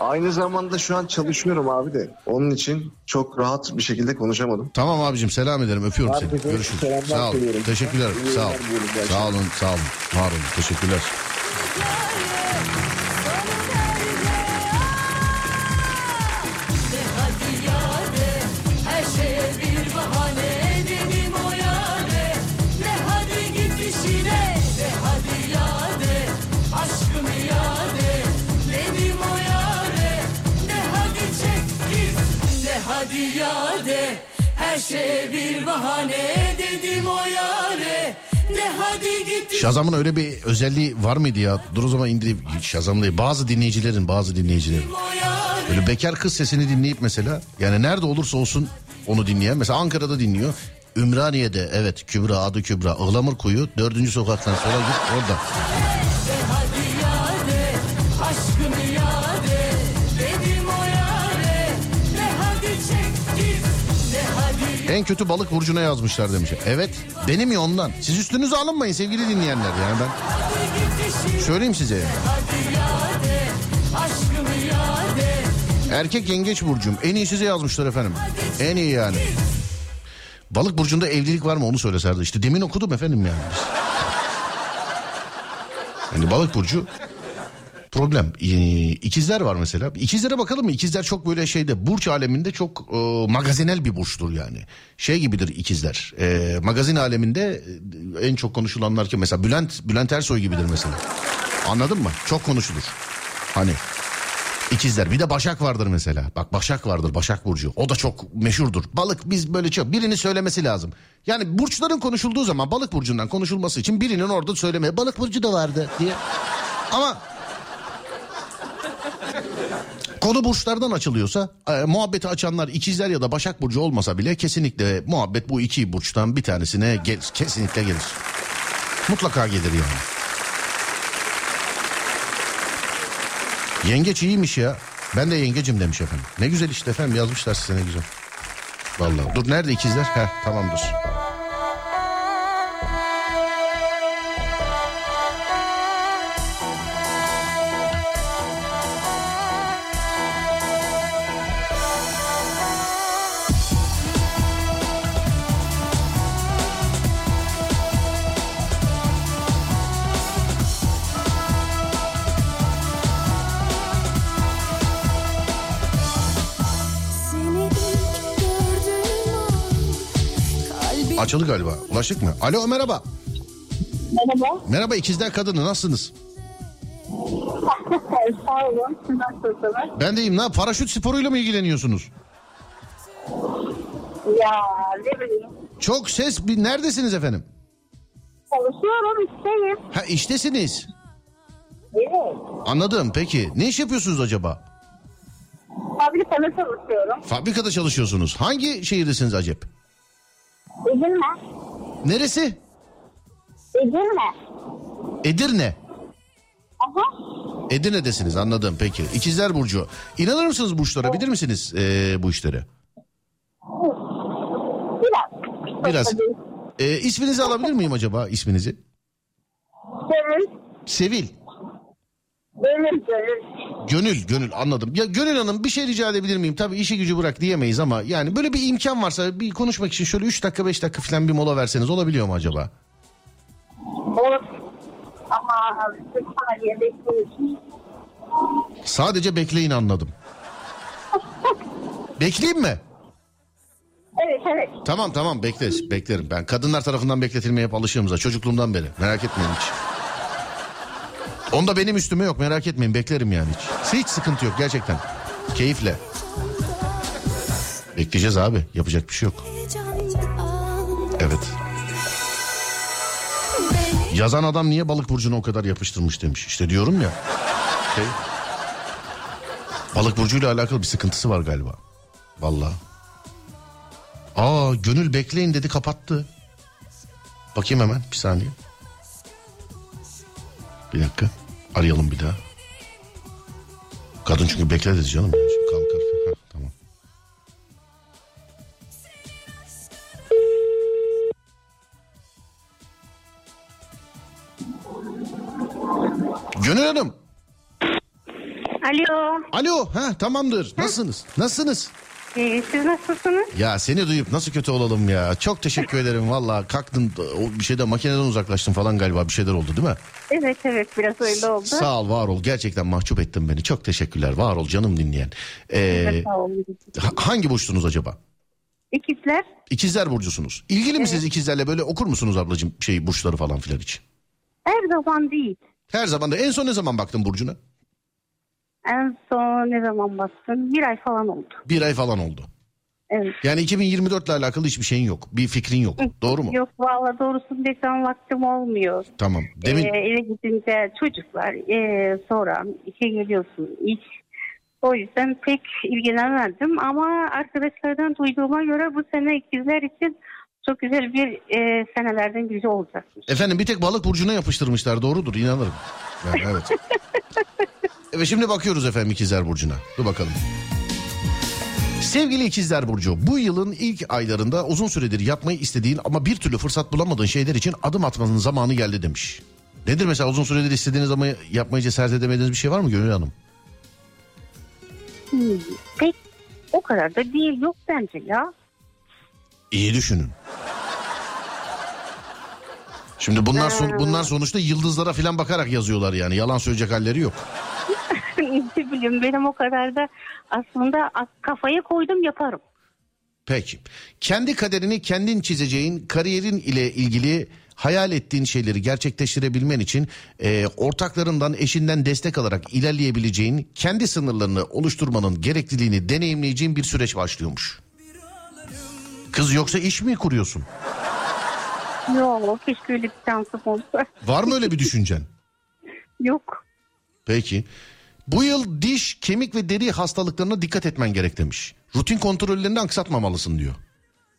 [laughs] aynı zamanda şu an çalışıyorum abi de. Onun için çok rahat bir şekilde konuşamadım. tamam abicim selam ederim öpüyorum seni. Herkese Görüşürüz. selamlar Sağ olun. söylüyorum. Teşekkürler. Sağ ol. Sağ olun. Sağ olun. Var olun. Teşekkürler. De hadi git işine de hadi yâre. Aşkım yâre dedim o yâre. De hadi çek git de hadi yâre. Her şeye bir bahane dedim o git Şazam'ın öyle bir özelliği var mıydı ya? Dur o zaman indireyim. Şazam. Bazı dinleyicilerin bazı dinleyicilerin. Böyle bekar kız sesini dinleyip mesela yani nerede olursa olsun onu dinleyen. Mesela Ankara'da dinliyor. Ümraniye'de evet Kübra adı Kübra. Ihlamur kuyu dördüncü sokaktan sola git orada. En kötü balık burcuna yazmışlar demiş. Evet benim ya ondan. Siz üstünüze alınmayın sevgili dinleyenler yani ben söyleyeyim size. yani. Erkek yengeç burcum. En iyi size yazmışlar efendim. En iyi yani. Balık burcunda evlilik var mı onu söyle Serdar. İşte demin okudum efendim yani. Yani balık burcu problem. Ee, İkizler var mesela. İkizlere bakalım mı? İkizler çok böyle şeyde burç aleminde çok e, magazinel bir burçtur yani. Şey gibidir ikizler. E, magazin aleminde e, en çok konuşulanlar ki mesela Bülent Bülent Ersoy gibidir mesela. Anladın mı? Çok konuşulur. Hani İkizler bir de Başak vardır mesela. Bak Başak vardır Başak Burcu. O da çok meşhurdur. Balık biz böyle çok birini söylemesi lazım. Yani burçların konuşulduğu zaman balık burcundan konuşulması için birinin orada söylemeye balık burcu da vardı diye. Ama konu burçlardan açılıyorsa e, muhabbeti açanlar ikizler ya da Başak Burcu olmasa bile kesinlikle muhabbet bu iki burçtan bir tanesine gel, kesinlikle gelir. Mutlaka gelir yani. Yengeç iyiymiş ya. Ben de yengecim demiş efendim. Ne güzel işte efendim yazmışlar size ne güzel. Vallahi. Dur nerede ikizler? Heh tamamdır. Açıldı galiba. Ulaştık mı? Alo merhaba. Merhaba. Merhaba ikizler kadını nasılsınız? [laughs] Sağ olun. Siz nasılsınız? Ben deyim ne paraşüt sporuyla mı ilgileniyorsunuz? Ya ne bileyim. Çok ses neredesiniz efendim? Çalışıyorum isteyim. Ha iştesiniz. Evet. Anladım peki. Ne iş yapıyorsunuz acaba? Fabrikada çalışıyorum. Fabrikada çalışıyorsunuz. Hangi şehirdesiniz acep? Edirne. Neresi? Edirne. Edirne. Aha. Edirne'desiniz anladım peki. İkizler Burcu. İnanır mısınız burçlara bilir misiniz eee, bu işleri? Biraz. Biraz. Eee, isminizi alabilir miyim acaba isminizi? Gönül. Sevil. Gönül gönül. Gönül, Gönül anladım. Ya Gönül Hanım bir şey rica edebilir miyim? Tabii işi gücü bırak diyemeyiz ama yani böyle bir imkan varsa bir konuşmak için şöyle 3 dakika 5 dakika falan bir mola verseniz olabiliyor mu acaba? Olur. Ama bir saniye bekliyorsun. Sadece bekleyin anladım. [laughs] Bekleyeyim mi? Evet evet. Tamam tamam bekle, beklerim. Ben kadınlar tarafından bekletilmeye hep alışığım zaten çocukluğumdan beri. Merak etmeyin hiç. Onda benim üstüme yok merak etmeyin beklerim yani hiç. Hiç sıkıntı yok gerçekten. Keyifle. Bekleyeceğiz abi yapacak bir şey yok. Evet. Yazan adam niye balık burcuna o kadar yapıştırmış demiş. İşte diyorum ya. Şey, balık burcuyla alakalı bir sıkıntısı var galiba. Vallahi. Aa gönül bekleyin dedi kapattı. Bakayım hemen bir saniye. Bir dakika arayalım bir daha. Kadın çünkü bekle dedi canım. Şimdi kalkar. Tamam. Gönül Hanım. Alo. Alo. Ha tamamdır. Nasılsınız? Nasılsınız? Siz nasılsınız? Ya seni duyup nasıl kötü olalım ya. Çok teşekkür ederim valla. Kalktın o bir şeyde makineden uzaklaştın falan galiba bir şeyler oldu değil mi? Evet evet biraz öyle oldu. Sağ ol var ol. Gerçekten mahcup ettin beni. Çok teşekkürler. Var ol canım dinleyen. Ee, Sağ olun. ha- hangi burçtunuz acaba? İkizler İkizler burcusunuz. İlgili misiniz ikizlerle böyle okur musunuz ablacığım şey burçları falan filan hiç? her zaman değil. Her zaman da en son ne zaman baktın burcuna? En son ne zaman bastın? Bir ay falan oldu. Bir ay falan oldu. Evet. Yani 2024 ile alakalı hiçbir şeyin yok. Bir fikrin yok. Doğru mu? Yok valla doğrusunu desem vaktim olmuyor. Tamam. Demin Ee, eve gidince çocuklar ee, sonra işe geliyorsun iş. O yüzden pek ilgilenemedim ama arkadaşlardan duyduğuma göre bu sene ikizler için çok güzel bir ee, senelerden biri olacak. Efendim bir tek balık burcuna yapıştırmışlar doğrudur inanırım. Yani, evet. [laughs] evet şimdi bakıyoruz efendim ikizler burcuna. Dur bakalım. Sevgili ikizler burcu bu yılın ilk aylarında uzun süredir yapmayı istediğin ama bir türlü fırsat bulamadığın şeyler için adım atmanın zamanı geldi demiş. Nedir mesela uzun süredir istediğiniz ama yapmayı cesaret edemediğiniz bir şey var mı Gönül Hanım? Hmm, pek o kadar da değil yok bence ya. İyi düşünün. Şimdi bunlar son- bunlar sonuçta yıldızlara falan bakarak yazıyorlar yani yalan söyleyecek halleri yok. [laughs] ne bileyim benim o kadar da aslında kafaya koydum yaparım. Peki. Kendi kaderini kendin çizeceğin kariyerin ile ilgili hayal ettiğin şeyleri gerçekleştirebilmen için e, ortaklarından eşinden destek alarak ilerleyebileceğin kendi sınırlarını oluşturmanın gerekliliğini deneyimleyeceğin bir süreç başlıyormuş. Kız yoksa iş mi kuruyorsun? Yok keşke öyle bir şansım olsa. Var mı öyle bir düşüncen? [laughs] Yok. Peki. Bu yıl diş, kemik ve deri hastalıklarına dikkat etmen gerek demiş. Rutin kontrollerini aksatmamalısın diyor.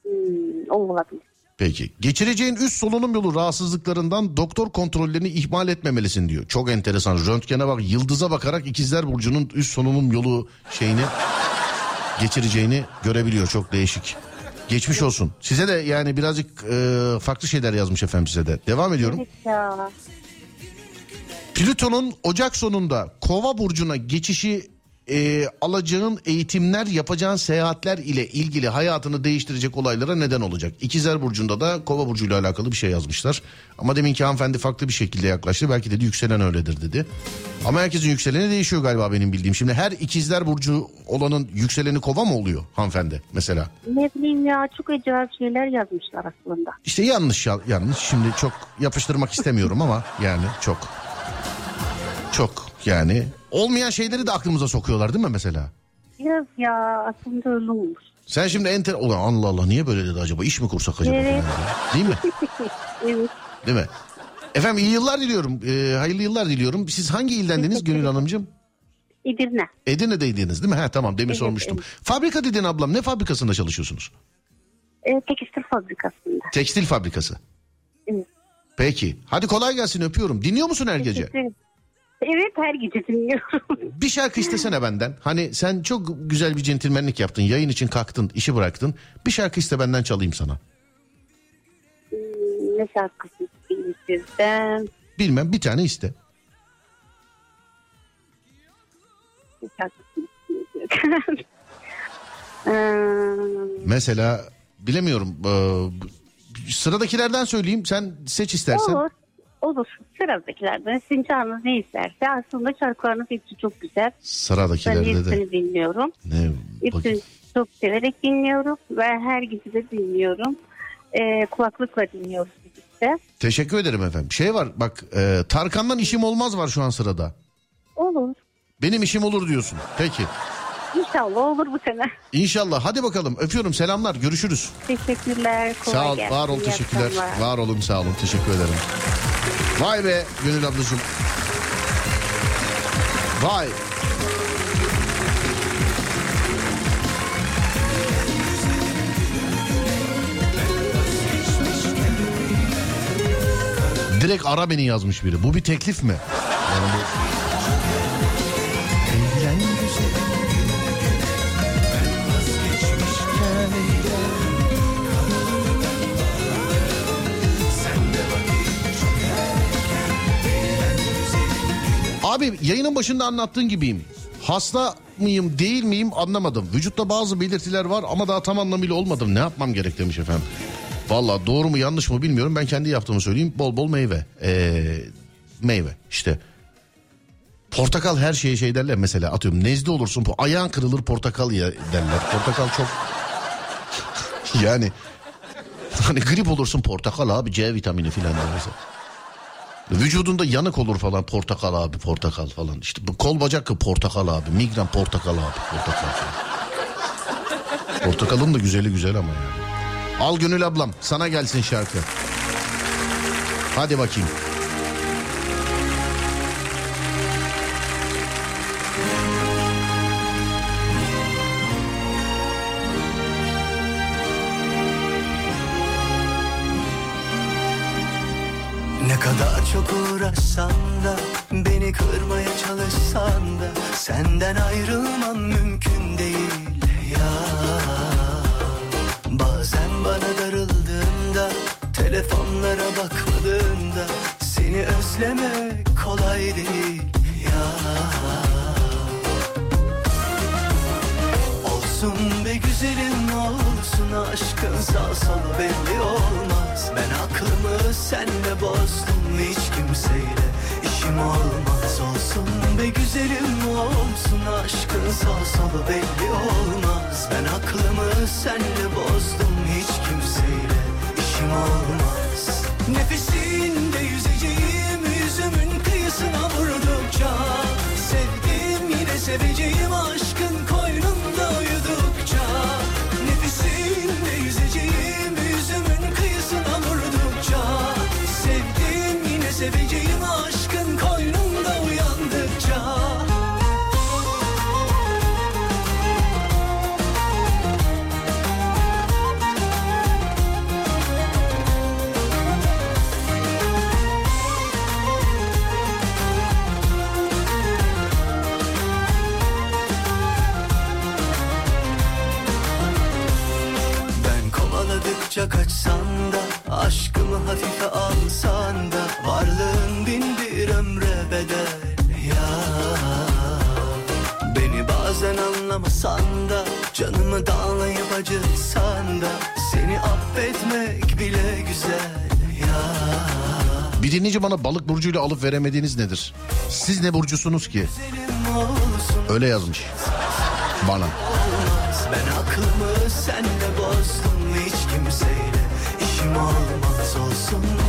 Hmm, olabilir. Peki. Geçireceğin üst solunum yolu rahatsızlıklarından doktor kontrollerini ihmal etmemelisin diyor. Çok enteresan. Röntgene bak yıldıza bakarak ikizler burcunun üst solunum yolu şeyini geçireceğini görebiliyor. Çok değişik. Geçmiş olsun. Size de yani birazcık e, farklı şeyler yazmış efendim size de. Devam ediyorum. Evet ya. Plüton'un Ocak sonunda Kova burcuna geçişi e, alacağın eğitimler, yapacağın seyahatler ile ilgili hayatını değiştirecek olaylara neden olacak. İkizler Burcu'nda da Kova Burcu ile alakalı bir şey yazmışlar. Ama deminki hanımefendi farklı bir şekilde yaklaştı. Belki dedi yükselen öyledir dedi. Ama herkesin yükseleni değişiyor galiba benim bildiğim. Şimdi her ikizler Burcu olanın yükseleni Kova mı oluyor hanımefendi mesela? Ne bileyim ya çok acayip şeyler yazmışlar aslında. İşte yanlış ya- yanlış. Şimdi çok yapıştırmak istemiyorum ama yani çok. Çok yani. Olmayan şeyleri de aklımıza sokuyorlar değil mi mesela? Biraz ya aslında öyle olmuş. Sen şimdi enter... Ulan Allah Allah niye böyle dedi acaba? İş mi kursak acaba? Evet. Değil mi? [laughs] Evet. Değil mi? Efendim iyi yıllar diliyorum. Ee, hayırlı yıllar diliyorum. Siz hangi ildendiniz Gönül Hanımcığım? Edirne. Edirne'deydiniz değil mi? Ha tamam demin Evet, sormuştum. Fabrika dedin ablam. Ne fabrikasında çalışıyorsunuz? E, tekstil fabrikasında. Tekstil fabrikası. Evet. Peki. Hadi kolay gelsin öpüyorum. Dinliyor musun her gece? Teşekkür ederim. Evet her gece dinliyorum. Bir şarkı istesene benden. Hani sen çok güzel bir centilmenlik yaptın. Yayın için kalktın, işi bıraktın. Bir şarkı iste benden çalayım sana. ne şarkısı isteyeyim sizden? Bilmem bir tane iste. Şarkısı? [laughs] Ee, Mesela bilemiyorum. Ee, sıradakilerden söyleyeyim. Sen seç istersen. olur. Olur. Sıradakilerden sizin canınız ne isterse. Aslında şarkılarınız hepsi çok güzel. Ben Sıradakileri de. hepsini dinliyorum. Ne? Hepsini çok severek dinliyorum. Ve her gece de dinliyorum. Ee, kulaklıkla dinliyoruz birlikte. teşekkür ederim efendim. Şey var bak e, Tarkan'dan işim olmaz var şu an sırada. Olur. Benim işim olur diyorsun. Peki. İnşallah olur bu sene. İnşallah. Hadi bakalım. Öpüyorum. Selamlar. Görüşürüz. Teşekkürler. Kolay sağ ol. gelsin. Var ol. Teşekkürler. Var olun. Sağ olun. Teşekkür ederim. Vay be Gönül ablacığım. Vay. Direkt ara beni yazmış biri. Bu bir teklif mi? Yani bu... Abi yayının başında anlattığın gibiyim. Hasta mıyım değil miyim anlamadım. Vücutta bazı belirtiler var ama daha tam anlamıyla olmadım. Ne yapmam gerek demiş efendim. Valla doğru mu yanlış mı bilmiyorum. Ben kendi yaptığımı söyleyeyim. Bol bol meyve. Ee, meyve işte. Portakal her şeye şey derler mesela atıyorum nezle olursun ayağın kırılır portakal ya derler. Portakal çok [laughs] yani [laughs] hani grip olursun portakal abi C vitamini filan derler. Vücudunda yanık olur falan portakal abi portakal falan. İşte bu kol bacak portakal abi. Migren portakal abi portakal falan. Portakalın da güzeli güzel ama yani. Al Gönül ablam sana gelsin şarkı. Hadi bakayım. Kırmaya çalışsan da Senden ayrılmam mümkün değil ya. Bazen bana darıldığında Telefonlara bakmadığında Seni özlemek kolay değil ya. Olsun be güzelim olsun aşkın sağ solu belli olmaz. Ben aklımı senle bozdum hiç kimseyle işim olmaz Olsun be güzelim olsun aşkın sağ solu belli olmaz. Ben aklımı senle bozdum hiç kimseyle işim olmaz. Nefesinde yüzeceğim yüzümün kıyısına vurdukça Sevdim yine seveceğim aşkın Aşkımı hafife alsan da Varlığın bin bir ömre bedel ya Beni Bazen anlamasan da Canımı dağlayıp acıtsan da Seni affetmek bile güzel ya Bir dinleyici bana balık burcuyla alıp veremediğiniz nedir? Siz ne burcusunuz ki? Öyle yazmış. Bana. Ben aklımı senle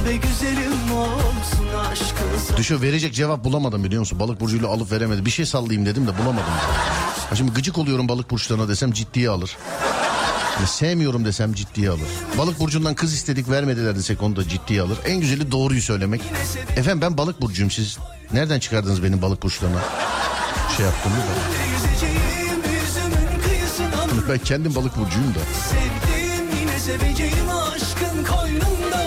be güzelim olsun aşkın Düşün verecek cevap bulamadım biliyor musun? Balık burcuyla alıp veremedi. Bir şey sallayayım dedim de bulamadım. Ha şimdi gıcık oluyorum balık burçlarına desem ciddiye alır. Ya sevmiyorum desem ciddiye alır. Balık burcundan kız istedik vermediler desek onu da ciddiye alır. En güzeli doğruyu söylemek. Efendim ben balık burcuyum siz. Nereden çıkardınız benim balık burçlarına? Şey yüzümün kıyısına Ben kendim balık burcuyum da. Sevdiğim yine seveceğim aşkın koynunda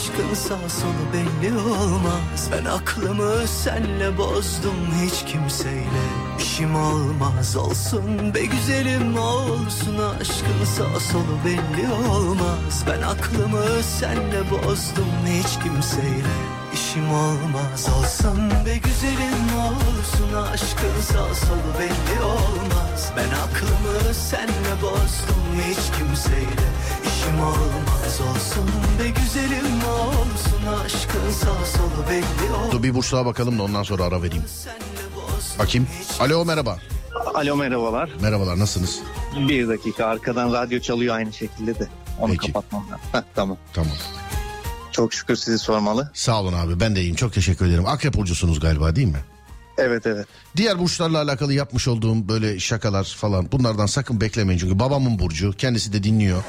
aşkın sağ solu belli olmaz. Ben aklımı senle bozdum hiç kimseyle. İşim olmaz Olsun be güzelim olsun aşkın sağ solu belli olmaz. Ben aklımı senle bozdum hiç kimseyle. İşim olmaz Olsun be güzelim olsun aşkın sağ solu belli olmaz. Ben aklımı senle bozdum hiç kimseyle işim olmaz Olsun be güzelim olsun aşkın sağ solu belli olmaz Dur bir burç daha bakalım da ondan sonra ara vereyim. Bakayım. Alo merhaba. Alo merhabalar. Merhabalar nasılsınız? Bir dakika arkadan radyo çalıyor aynı şekilde de. Onu Peki. kapatmam lazım. Heh, tamam. Tamam. Çok şükür sizi sormalı. Sağ olun abi ben de iyiyim çok teşekkür ederim. Akrep burcusunuz galiba değil mi? Evet evet. Diğer burçlarla alakalı yapmış olduğum böyle şakalar falan bunlardan sakın beklemeyin. Çünkü babamın burcu kendisi de dinliyor.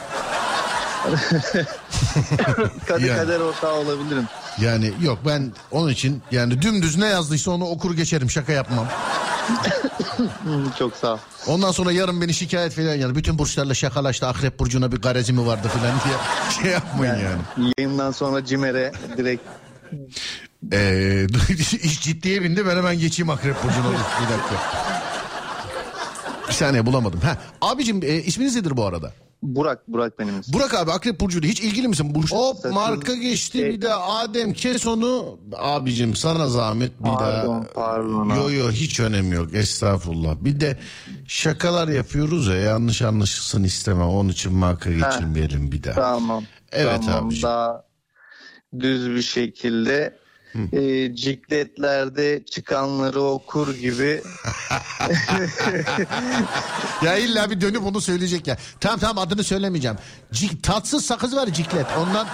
[laughs] Kader Yani. kader ortağı olabilirim. Yani yok ben onun için yani dümdüz ne yazdıysa onu okur geçerim şaka yapmam. [laughs] Çok sağ ol. Ondan sonra yarın beni şikayet falan yani bütün burçlarla şakalaştı akrep burcuna bir garezi mi vardı falan diye [laughs] şey yapmayın yani. Yayından sonra Cimer'e direkt Ee, iş ciddiye bindi ben hemen geçeyim akrep burcuna bir dakika. Bir saniye bulamadım. Ha, abicim e, isminiz nedir bu arada? Burak Burak benim ismim. Burak abi Akrep Burcu'yla hiç ilgili misin? Burç? Hop marka geçti bir de Adem kes onu. Abicim sana zahmet bir Pardon, daha. pardon Yo yo hiç önemi yok estağfurullah. Bir de şakalar yapıyoruz ya yanlış anlaşılsın istemem. Onun için marka geçirmeyelim bir daha. Tamam. Evet tamam. abiciğim. Daha düz bir şekilde e, cikletlerde çıkanları okur gibi [laughs] Ya illa bir dönüp onu söyleyecek ya. Tamam tamam adını söylemeyeceğim. Cik, tatsız sakız var ciklet ondan.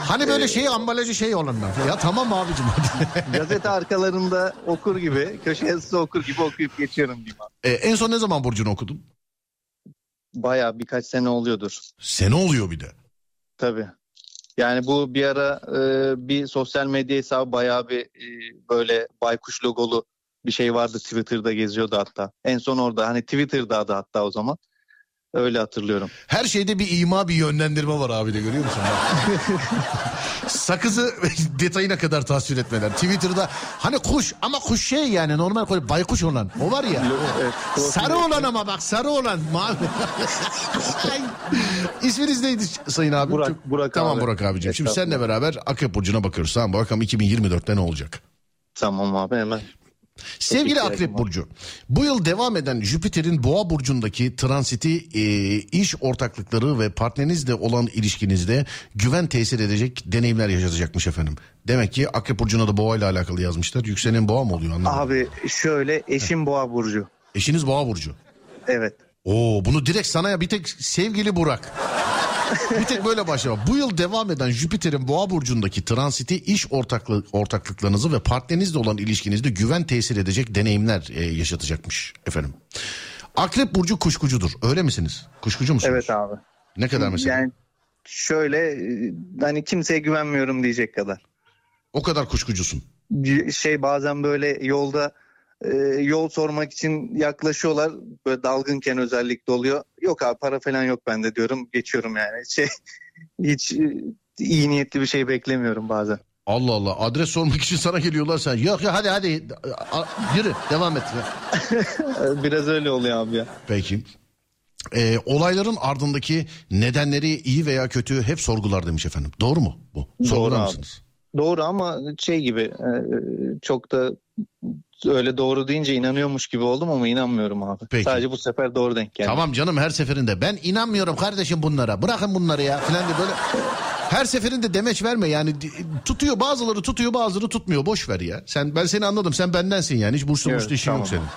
hani böyle şey ambalajı şey olanlar. Ya tamam abicim hadi. gazete arkalarında okur gibi köşe yazısı okur gibi okuyup geçiyorum diyeyim abi. Ee, en son ne zaman Burcu'nu okudun? Bayağı birkaç sene oluyordur. Sene oluyor bir de. Tabii. Yani bu bir ara e, bir sosyal medya hesabı bayağı bir e, böyle baykuş logolu bir şey vardı Twitter'da geziyordu hatta. En son orada hani Twitter'da adı hatta o zaman. Öyle hatırlıyorum. Her şeyde bir ima bir yönlendirme var abi de görüyor musun? [laughs] Sakızı [laughs] detayına kadar tasvir etmeler. Twitter'da hani kuş ama kuş şey yani normal kuş, baykuş olan o var ya. Evet, Sarı olan ama bak sarı olan mavi. [laughs] İsminiz neydi Sayın abi? Burak, Çok- Burak Tamam abi. Burak abicim. Şimdi seninle beraber Akrep Burcu'na bakıyoruz. Tamam bakalım 2024'te ne olacak? Tamam abi hemen. Sevgili Akrep. Burcu, bu yıl devam eden Jüpiter'in Boğa burcundaki transiti e, iş ortaklıkları ve partnerinizle olan ilişkinizde güven tesir edecek deneyimler yaşatacakmış efendim. Demek ki Akrep Burcu'na da Boğa ile alakalı yazmışlar. Yükselen Boğa mı oluyor anlamadım. Abi şöyle eşim boğa burcu. Eşiniz Boğa Burcu. Evet. Oo bunu direkt sana ya bir tek sevgili Burak. Bir tek böyle başlama. Bu yıl devam eden Jüpiter'in Boğa burcundaki transiti iş ortaklık ortaklıklarınızı ve partnerinizle olan ilişkinizde güven tesir edecek deneyimler e, yaşatacakmış efendim. Akrep burcu kuşkucudur. Öyle misiniz? Kuşkucu musunuz? Evet abi. Ne kadar mesela? Yani şöyle e, hani kimseye güvenmiyorum diyecek kadar. O kadar kuşkucusun. Şey bazen böyle yolda e, yol sormak için yaklaşıyorlar. Böyle dalgınken özellikle oluyor. Yok abi para falan yok bende diyorum. Geçiyorum yani. [laughs] Şey hiç e, iyi niyetli bir şey beklemiyorum bazen. Allah Allah adres sormak için sana geliyorlar sen. Yok ya hadi hadi yürü devam et. [laughs] Biraz öyle oluyor abi ya. Peki. Ee, olayların ardındaki nedenleri iyi veya kötü hep sorgular demiş efendim. Doğru mu bu? Sorgular abi. mısınız? Doğru ama şey gibi e, çok da öyle doğru deyince inanıyormuş gibi oldum ama inanmıyorum abi. Peki. Sadece bu sefer doğru denk geldi. Tamam canım her seferinde ben inanmıyorum kardeşim bunlara bırakın bunları ya filan diye böyle her seferinde demeç verme yani tutuyor bazıları tutuyor bazıları tutmuyor boş ver ya. Sen ben seni anladım sen bendensin yani hiç burslu Evet, burslu işin yok tamam. senin.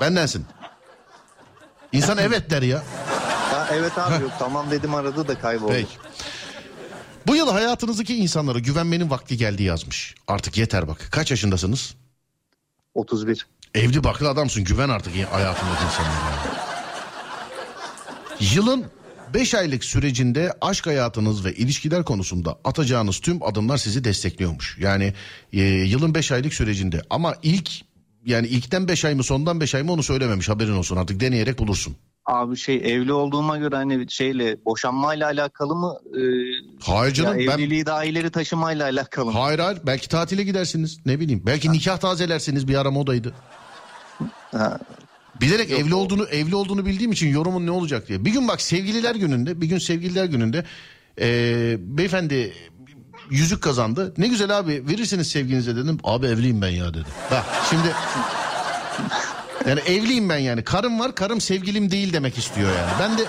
Bendensin. İnsan evet der ya. Ha, evet abi yok tamam dedim aradı da kayboldu. Peki. Bu yıl hayatınızdaki insanlara güvenmenin vakti geldi yazmış. Artık yeter bak. Kaç yaşındasınız? 31. Evli baklı adamsın. Güven artık hayatındaki insanlara. Yılın 5 aylık sürecinde aşk hayatınız ve ilişkiler konusunda atacağınız tüm adımlar sizi destekliyormuş. Yani e, yılın 5 aylık sürecinde ama ilk yani ilkten 5 ay mı sondan 5 ay mı onu söylememiş haberin olsun artık deneyerek bulursun. Abi şey evli olduğuma göre hani şeyle boşanmayla alakalı mı? E, Hayır canım ya ben evliliği daha ileri taşımayla alakalı mı? hayır hayır belki tatile gidersiniz ne bileyim belki nikah tazelersiniz bir ara modaydı. Ha, Bilerek evli olduğunu evli olduğunu bildiğim için yorumun ne olacak diye. Bir gün bak sevgililer gününde bir gün sevgililer gününde eee, beyefendi yüzük kazandı. Ne güzel abi verirsiniz sevginize dedim. Abi evliyim ben ya dedi. Bak şimdi yani evliyim ben yani. Karım var karım sevgilim değil demek istiyor yani. Ben de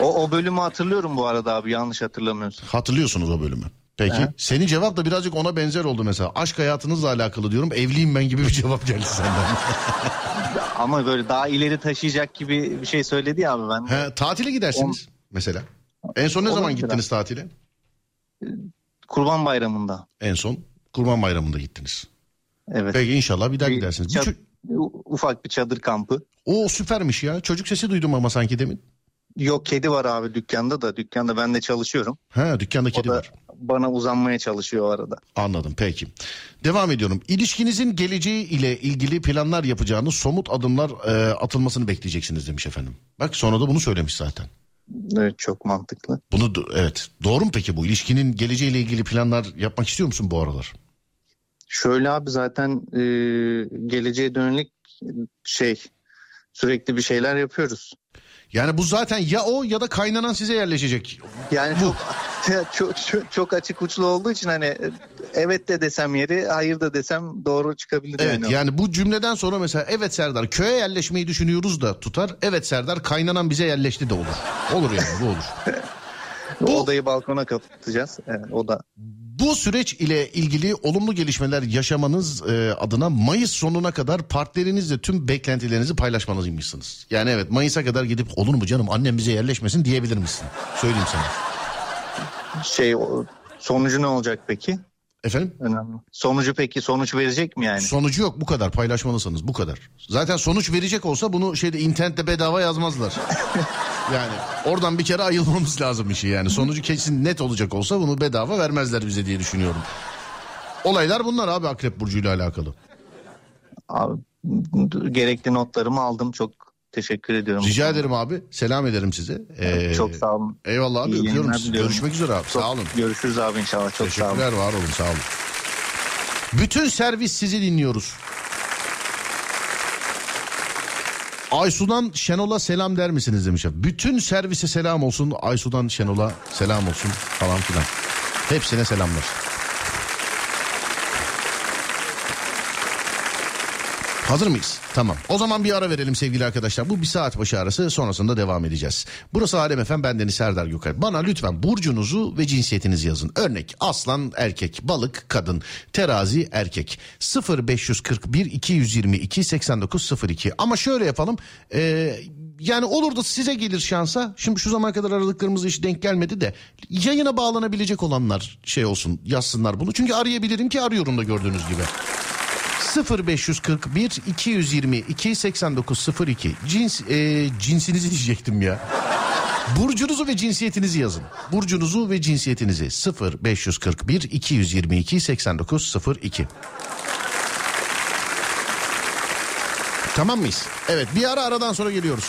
o, o bölümü hatırlıyorum bu arada abi yanlış hatırlamıyorsun. hatırlıyorsunuz o bölümü. Peki He. senin cevap da birazcık ona benzer oldu mesela. Aşk hayatınızla alakalı diyorum. Evliyim ben gibi bir [laughs] cevap geldi senden. [laughs] Ama böyle daha ileri taşıyacak gibi bir şey söyledi ya abi ben. He, tatile gidersiniz mesela. En son ne zaman Olabilir gittiniz tatile? Kurban Bayramı'nda. En son Kurban Bayramı'nda gittiniz. Evet. Peki inşallah bir daha Bir gidersiniz. Bu ço- ufak bir çadır kampı. o süpermiş ya. Çocuk sesi duydum ama sanki demin. Yok kedi var abi dükkanda da. Dükkanda ben de çalışıyorum. Ha dükkanda O kedi da var. bana uzanmaya çalışıyor o arada. Anladım peki. Devam ediyorum. İlişkinizin geleceği ile ilgili planlar yapacağınız somut adımlar e, atılmasını bekleyeceksiniz demiş efendim. Bak sonra da bunu söylemiş zaten. Evet çok mantıklı. Bunu evet. Doğru mu peki bu? İlişkinin geleceğiyle ilgili planlar yapmak istiyor musun bu aralar? Şöyle abi zaten e, geleceğe dönük şey sürekli bir şeyler yapıyoruz. Yani bu zaten ya o ya da kaynanan size yerleşecek. Yani çok, [laughs] çok çok çok açık uçlu olduğu için hani evet de desem yeri hayır da desem doğru çıkabilir Evet yani. yani bu cümleden sonra mesela evet Serdar köye yerleşmeyi düşünüyoruz da tutar. Evet Serdar kaynanan bize yerleşti de olur. Olur yani bu olur. [laughs] Bu- odayı balkona kapatacağız. Evet, o da Bu süreç ile ilgili olumlu gelişmeler yaşamanız e, adına Mayıs sonuna kadar partnerinizle tüm beklentilerinizi paylaşmalıymışsınız. Yani evet Mayıs'a kadar gidip olur mu canım annem bize yerleşmesin diyebilir misin? Söyleyeyim sana. şey sonucu ne olacak peki? Efendim? Önemli. Sonucu peki sonuç verecek mi yani? Sonucu yok bu kadar paylaşmalısınız bu kadar. Zaten sonuç verecek olsa bunu şeyde internette bedava yazmazlar. [laughs] yani oradan bir kere ayılmamız lazım işi yani. Sonucu kesin net olacak olsa bunu bedava vermezler bize diye düşünüyorum. Olaylar bunlar abi Akrep Burcu ile alakalı. Abi, gerekli notlarımı aldım. Çok teşekkür ediyorum. Rica ederim abi. Selam ederim size. Ee, Çok sağ olun. Eyvallah abi İyi öpüyorum sizi. Görüşmek üzere abi. Çok- Sağ olun. Görüşürüz abi inşallah. Çok sağ olun. Teşekkürler var olun sağ olun. Bütün servis sizi dinliyoruz. Aysu'dan Şenol'a selam der misiniz demiş. Bütün servise selam olsun. Aysu'dan Şenol'a selam olsun falan filan. Hepsine selamlar. Hazır mıyız? Tamam. O zaman bir ara verelim sevgili arkadaşlar. Bu bir saat başı arası sonrasında devam edeceğiz. Burası Alem Efem bendeniz Serdar Gökay. Bana lütfen burcunuzu ve cinsiyetinizi yazın. Örnek aslan erkek, balık kadın, terazi erkek. 0541 222 8902. Ama şöyle yapalım. Ee, yani olur da size gelir şansa. Şimdi şu zamana kadar aradıklarımız hiç denk gelmedi de yayına bağlanabilecek olanlar şey olsun yazsınlar bunu. Çünkü arayabilirim ki arıyorum da gördüğünüz gibi. 0541 222 8902 cins e, cinsinizi diyecektim ya. Burcunuzu ve cinsiyetinizi yazın. Burcunuzu ve cinsiyetinizi 0541 222 8902. Tamam mıyız? Evet bir ara aradan sonra geliyoruz.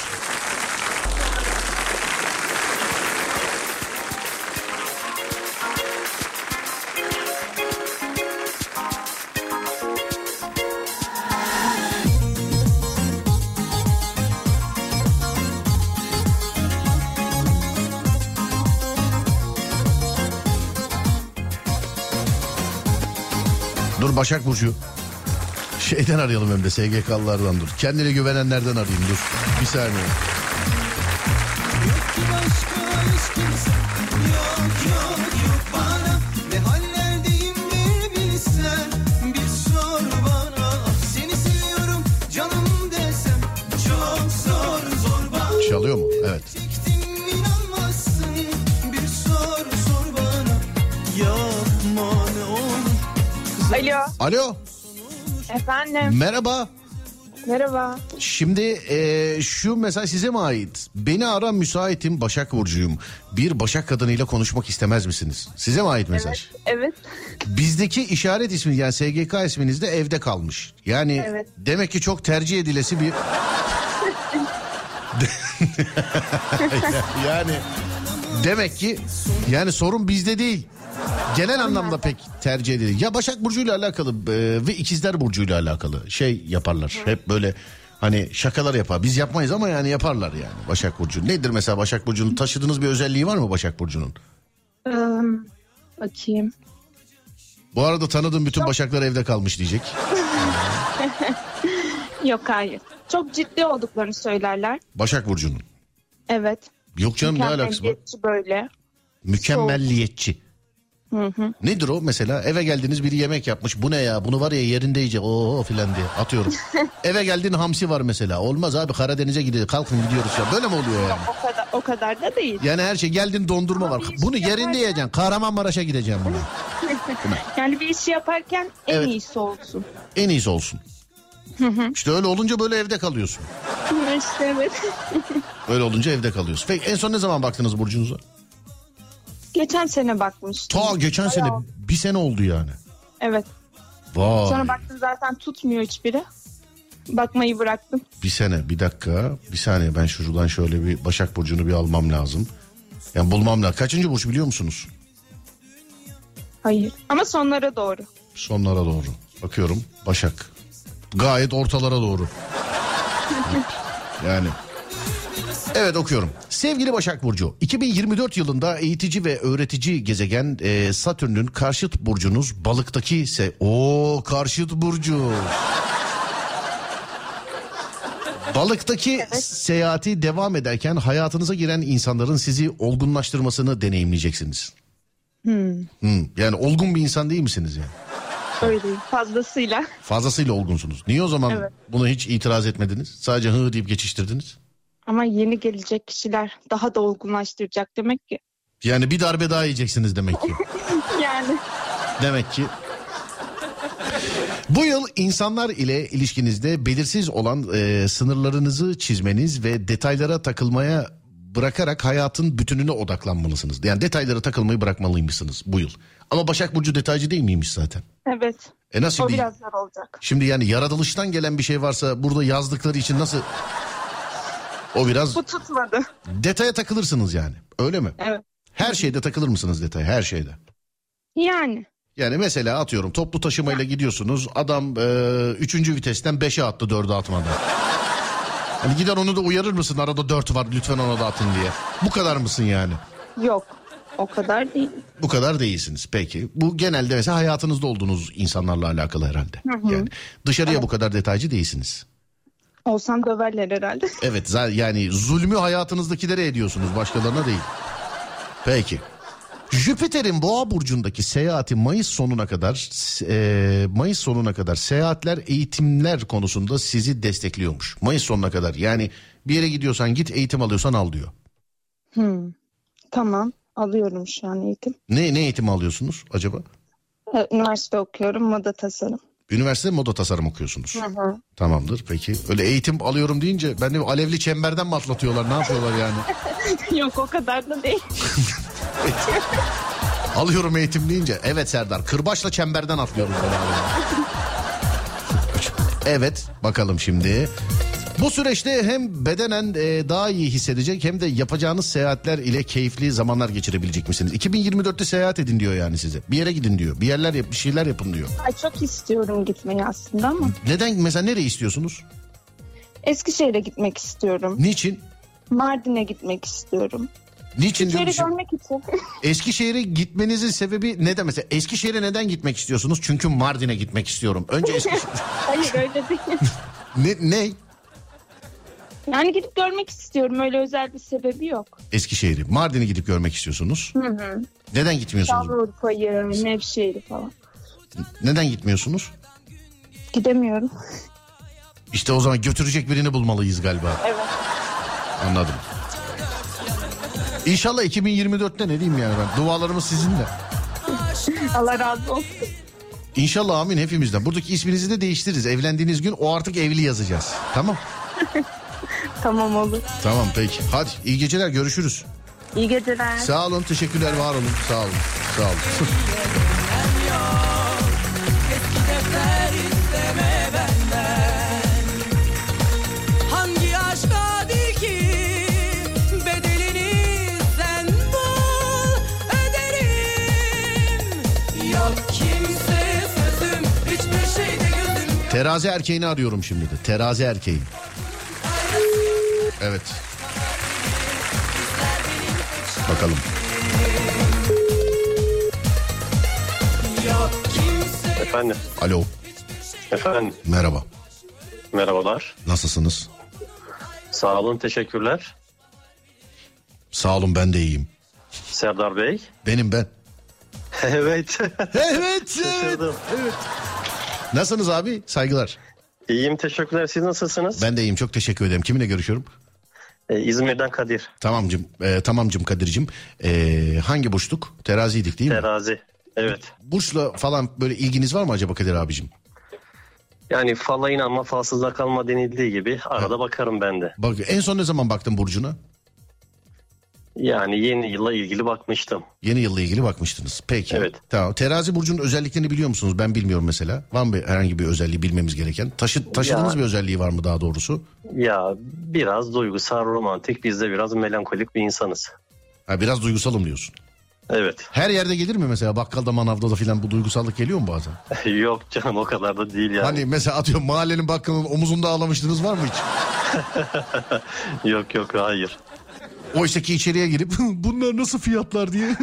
Başak Burcu. Şeyden arayalım hem de SGK'lılardan dur. Kendine güvenenlerden arayayım dur. Bir saniye. Ne Alo, Alo. efendim. Merhaba. Merhaba. Şimdi eee, şu mesaj size mi ait? Beni ara müsaitim Başak Burcu'yum. Bir Başak kadınıyla konuşmak istemez misiniz? Size mi ait mesaj? Evet. Bizdeki işaret ismi yani SGK isminiz de evde kalmış. Yani Evet. demek ki çok tercih edilesi bir... [laughs] [laughs] yani demek ki yani sorun bizde değil. Genel anlamda pek tercih edilir. Ya Başak Burcu ile alakalı e, ve İkizler Burcu ile alakalı şey yaparlar. Hep böyle hani şakalar yapar. Biz yapmayız ama yani yaparlar yani Başak Burcu. Nedir mesela Başak Burcu'nun taşıdığınız bir özelliği var mı Başak Burcu'nun? Ee, bakayım. Bu arada tanıdığım bütün Başaklar evde kalmış diyecek. [laughs] Yok hayır. Çok ciddi olduklarını söylerler. Başak Burcu'nun. Evet. Yok canım ne alakası var? Böyle. Mükemmelliyetçi. Hı hı. Nedir o mesela? Eve geldiniz biri yemek yapmış. Bu ne ya? Bunu var ya yerinde yiyecek. Oo filan diye atıyorum. [laughs] Eve geldin hamsi var mesela. Olmaz abi Karadeniz'e gidiyor. Kalkın gidiyoruz ya. Böyle mi oluyor yani? O kadar o kadar da değil. Yani her şey geldin dondurma var. bir Bunu yerinde yaparken- yiyeceksin. Kahramanmaraş'a gideceğim buna. [laughs] Yani bir işi yaparken en Evet. iyisi olsun. En iyisi olsun. İşte öyle olunca böyle evde kalıyorsun. [laughs] işte evet. Öyle olunca evde kalıyorsun. Peki en son ne zaman baktınız burcunuza? Geçen sene bakmıştım. Ta geçen sene Bayağı- bir sene oldu yani. Evet. Vay. Sonra baktım zaten tutmuyor hiçbiri. Bakmayı bıraktım. Bir sene bir dakika bir saniye ben şuradan şöyle bir Başak Burcu'nu bir almam lazım. Yani bulmam lazım. Kaçıncı burç biliyor musunuz? Hayır. Ama sonlara doğru. Sonlara doğru. Bakıyorum Başak. Gayet ortalara doğru. [laughs] yani. Evet okuyorum. Sevgili Başak Burcu, 2024 yılında eğitici ve öğretici gezegen e, Satürn'ün karşıt burcunuz balıktaki ise o karşıt burcu. [laughs] Balıktaki seyahati devam ederken hayatınıza giren insanların sizi olgunlaştırmasını deneyimleyeceksiniz. Hmm. Hmm, yani olgun bir insan değil misiniz yani? Öyle fazlasıyla. Fazlasıyla olgunsunuz. Niye o zaman Evet. buna hiç itiraz etmediniz? Sadece hı deyip geçiştirdiniz. Ama yeni gelecek kişiler daha da olgunlaştıracak demek ki. Yani bir darbe daha yiyeceksiniz demek ki. [laughs] Yani. demek ki. Bu yıl insanlar ile ilişkinizde belirsiz olan e, sınırlarınızı çizmeniz ve detaylara takılmaya bırakarak hayatın bütününe odaklanmalısınız. Yani detaylara takılmayı bırakmalıymışsınız bu yıl. Ama Başak Burcu detaycı değil miymiş zaten? Evet. E nasıl o bir... biraz zor olacak. Şimdi yani yaratılıştan gelen bir şey varsa burada yazdıkları için nasıl... O biraz Bu tutmadı. detaya takılırsınız yani. Öyle mi? Evet. Her şeyde takılır mısınız detaya? Her şeyde. Yani. Yani mesela atıyorum toplu taşımayla gidiyorsunuz. Adam e, üçüncü vitesten beşe attı dördü atmadı. Hani gider onu da uyarır mısın? Arada dört var lütfen ona da atın diye. Bu kadar mısın yani? Yok. O kadar değil. Bu kadar değilsiniz. Peki. Bu genelde mesela hayatınızda olduğunuz insanlarla alakalı herhalde. Yani dışarıya bu kadar detaycı değilsiniz. Olsam döverler herhalde. [laughs] Evet yani zulmü hayatınızdakilere ediyorsunuz başkalarına değil. Peki. Jüpiter'in Boğa burcundaki seyahati Mayıs sonuna kadar e, Mayıs sonuna kadar seyahatler, eğitimler konusunda sizi destekliyormuş. Mayıs sonuna kadar. Yani bir yere gidiyorsan git, eğitim alıyorsan al diyor. Hmm. Tamam. Alıyorum şu an eğitim. Ne ne eğitim alıyorsunuz acaba? Üniversite okuyorum. Moda tasarım. Üniversite moda tasarım okuyorsunuz. Hı hı. Tamamdır peki. Öyle eğitim alıyorum deyince ben de alevli çemberden mi atlatıyorlar ne yapıyorlar yani? [laughs] Yok o kadar da değil. [laughs] Alıyorum eğitim deyince evet Serdar kırbaçla çemberden atlıyorum. [laughs] Evet bakalım şimdi. Bu süreçte hem bedenen e, daha iyi hissedecek hem de yapacağınız seyahatler ile keyifli zamanlar geçirebilecek misiniz? 2024'te seyahat edin diyor yani size. Bir yere gidin diyor. Bir yerler yap, bir şeyler yapın diyor. Ay, çok istiyorum gitmeyi aslında ama. Neden mesela nereye istiyorsunuz? Eskişehir'e gitmek istiyorum. Niçin? Mardin'e gitmek istiyorum. Niçin diyor? Şehri görmek için. [laughs] Eskişehir'e gitmenizin sebebi neden mesela? Eskişehir'e neden gitmek istiyorsunuz? Çünkü Mardin'e gitmek istiyorum. Önce Eskişehir... [laughs] Hayır öyle değil. ne, ne? Yani gidip görmek istiyorum. Öyle özel bir sebebi yok. Eskişehir'i. Mardin'i gidip görmek istiyorsunuz. Hı hı. Neden gitmiyorsunuz? Şanlıurfa'yı, Nevşehir'i falan. Neden gitmiyorsunuz? Gidemiyorum. İşte o zaman götürecek birini bulmalıyız galiba. Evet. Anladım. İnşallah 2024'te ne diyeyim yani ben. Dualarımız sizinle. [laughs] Allah razı olsun. İnşallah amin hepimizden. Buradaki isminizi de değiştiririz. Evlendiğiniz gün o artık evli yazacağız. Tamam. Tamam olur. Tamam peki. Hadi iyi geceler görüşürüz. İyi geceler. Sağ olun teşekkürler var olun. Sağ olun. Sağ olun. Hangi aşka değil ki bedelini sen bul öderim Yok kimse sözüm hiçbir şeyde gözüm yok Terazi erkeğini arıyorum şimdi de. Terazi erkeği. Evet. Bakalım. Efendim. Alo. Efendim. Merhaba. Merhabalar. Nasılsınız? Sağ olun. Teşekkürler. Sağ olun ben de iyiyim. Serdar Bey. Benim ben. [laughs] evet. evet. Şaşırdım. Nasılsınız abi? Saygılar. İyiyim. Teşekkürler. Siz nasılsınız? Ben de iyiyim. Çok teşekkür ederim. Kiminle görüşüyorum? Ee, İzmir'den Kadir. Tamamcım. E, tamamcım Kadir'cim. E, hangi burçluk? Teraziydik değil mi? Terazi. Evet. Burçla falan böyle ilginiz var mı acaba Kadir abicim? Yani fala inanma falsızda kalma denildiği gibi arada bakarım ben de. Bak en son ne zaman baktın burcuna? Yani yeni yılla ilgili bakmıştım. Yeni yılla ilgili bakmıştınız. Peki. Evet. Tamam. Terazi burcunun özelliklerini biliyor musunuz? Ben bilmiyorum mesela. Var mı herhangi bir özelliği bilmemiz gereken? Taşı, taşıdığınız Ya. bir özelliği var mı daha doğrusu? Ya biraz duygusal, romantik, biz de biraz melankolik bir insanız. Ha, biraz duygusalım diyorsun. Evet. Her yerde gelir mi mesela bakkalda manavda da filan bu duygusallık geliyor mu bazen? [laughs] Yok canım o kadar da değil yani. Hani mesela atıyorum mahallenin bakkalının omuzunda ağlamıştınız var mı hiç? [laughs] yok yok hayır. Oysa ki içeriye girip bunlar nasıl fiyatlar diye. [laughs]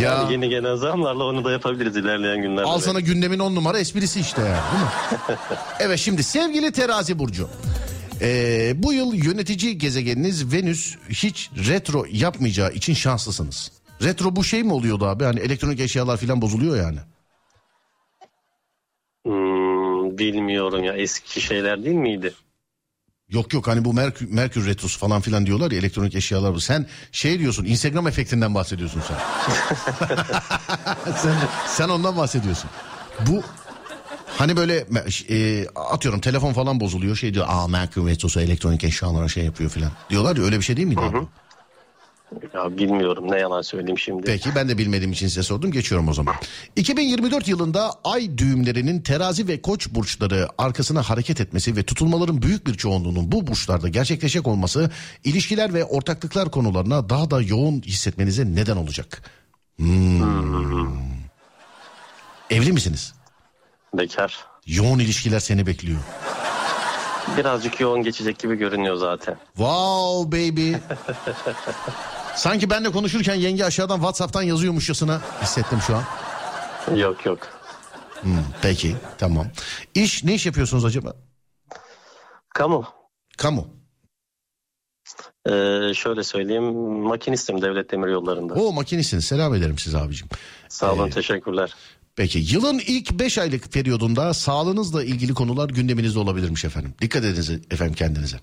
ya Yani yeni gelen zamlarla onu da yapabiliriz ilerleyen günlerde. al sana gündemin on numara esprisi işte yani değil mi? [laughs] evet şimdi sevgili terazi burcu. Ee, bu yıl yönetici gezegeniniz Venüs hiç retro yapmayacağı için şanslısınız. Retro bu şey mi oluyordu abi? Hani elektronik eşyalar falan bozuluyor yani. Hmm, bilmiyorum ya eski şeyler değil miydi? Yok yok hani bu Merkür, Merkür retrosu falan filan diyorlar ya elektronik eşyalar. bu. Sen şey diyorsun Instagram efektinden bahsediyorsun sen. [laughs] sen, sen ondan bahsediyorsun. Bu hani böyle e, atıyorum telefon falan bozuluyor şey diyor. Aa Merkür retrosu elektronik eşyalara şey yapıyor filan. Diyorlar ya öyle bir şey değil miydi? abi? Ya bilmiyorum ne yalan söyleyeyim şimdi. Peki ben de bilmediğim için size sordum geçiyorum o zaman. 2024 yılında ay düğümlerinin terazi ve koç burçları arkasına hareket etmesi ve tutulmaların büyük bir çoğunluğunun bu burçlarda gerçekleşecek olması ilişkiler ve ortaklıklar konularına daha da yoğun hissetmenize neden olacak. Hmm. Evli misiniz? Bekar. Yoğun ilişkiler seni bekliyor. Birazcık yoğun geçecek gibi görünüyor zaten. Wow baby. [laughs] Sanki benle konuşurken yenge aşağıdan Whatsapp'tan yazıyormuşçasına hissettim şu an. Yok yok. Hmm, peki tamam. İş ne iş yapıyorsunuz acaba? Kamu. Kamu. Ee, şöyle söyleyeyim makinistim devlet demir yollarında. O makinisiniz. Selam ederim size abicim. Sağ olun Ee, teşekkürler. Peki yılın ilk 5 aylık periyodunda sağlığınızla ilgili konular gündeminizde olabilirmiş efendim. Dikkat ediniz efendim kendinize.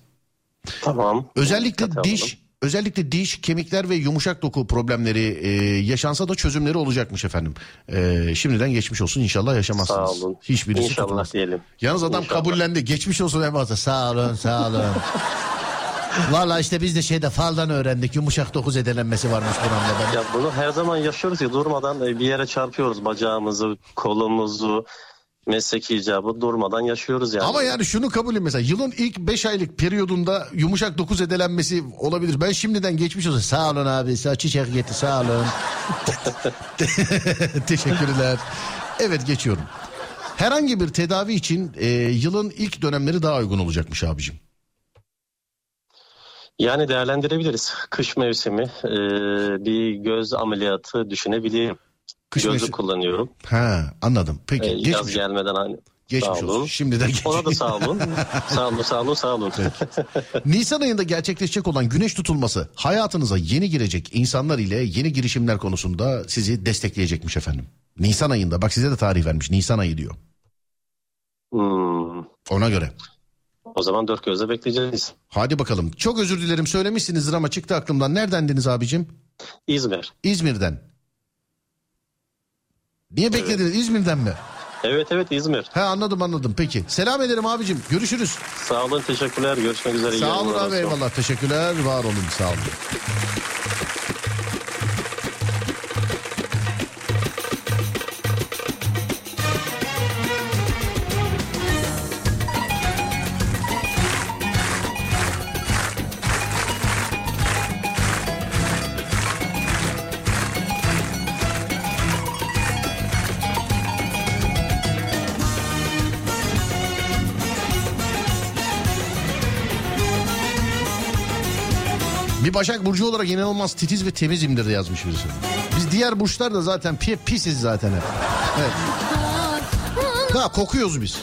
Tamam. Özellikle Dikkate diş özellikle diş, kemikler ve yumuşak doku problemleri e, yaşansa da çözümleri olacakmış efendim. E, şimdiden geçmiş olsun inşallah yaşamazsınız. Sağ olun. Hiçbirisi İnşallah tutmaz. diyelim. Yalnız adam İnşallah. kabullendi. Geçmiş olsun fazla. Sağ olun, sağ olun. [laughs] Valla işte biz de şeyde faldan öğrendik. Yumuşak doku zedelenmesi varmış buramda. Ya bunu her zaman yaşıyoruz ya durmadan e, bir yere çarpıyoruz bacağımızı, kolumuzu. Mesleki icabı durmadan yaşıyoruz yani. Ama yani şunu kabul edin mesela yılın ilk 5 aylık periyodunda yumuşak dokuz edelenmesi olabilir. Ben şimdiden geçmiş olsun. Sağ olun abi sağ çiçek getir sağ olun. [laughs] [laughs] Teşekkürler. Evet geçiyorum. Herhangi bir tedavi için e, yılın ilk dönemleri daha uygun olacakmış abicim. Yani değerlendirebiliriz. Kış mevsimi e, bir göz ameliyatı düşünebilirim. Kış Gözlük mevsimi- kullanıyorum. Ha anladım. Peki E, yaz geçmiş. gelmeden hani. Geçmiş sağ olsun. olun. Şimdiden geçmiş. Ona da [laughs] sağ olun. sağ olun, sağ olun, sağ olun. Nisan ayında gerçekleşecek olan güneş tutulması hayatınıza yeni girecek insanlar ile yeni girişimler konusunda sizi destekleyecekmiş efendim. Nisan ayında bak size de tarih vermiş Nisan ayı diyor. Hmm, Ona göre. o zaman dört gözle bekleyeceğiz. Hadi bakalım. Çok özür dilerim söylemişsinizdir ama çıktı aklımdan. Neredendiniz abicim? İzmir. İzmir'den. Niye beklediniz? İzmir'den mi? Evet evet İzmir. He anladım anladım. Peki. Selam ederim abicim. Görüşürüz. Sağ olun teşekkürler. Görüşmek üzere. Sağ olun abi eyvallah. Teşekkürler. Var olun. Sağ olun. Başak Burcu olarak inanılmaz titiz ve temizimdir yazmış birisi. Biz diğer burçlar da zaten pi pisiz zaten hep. Evet. Ha kokuyoruz biz.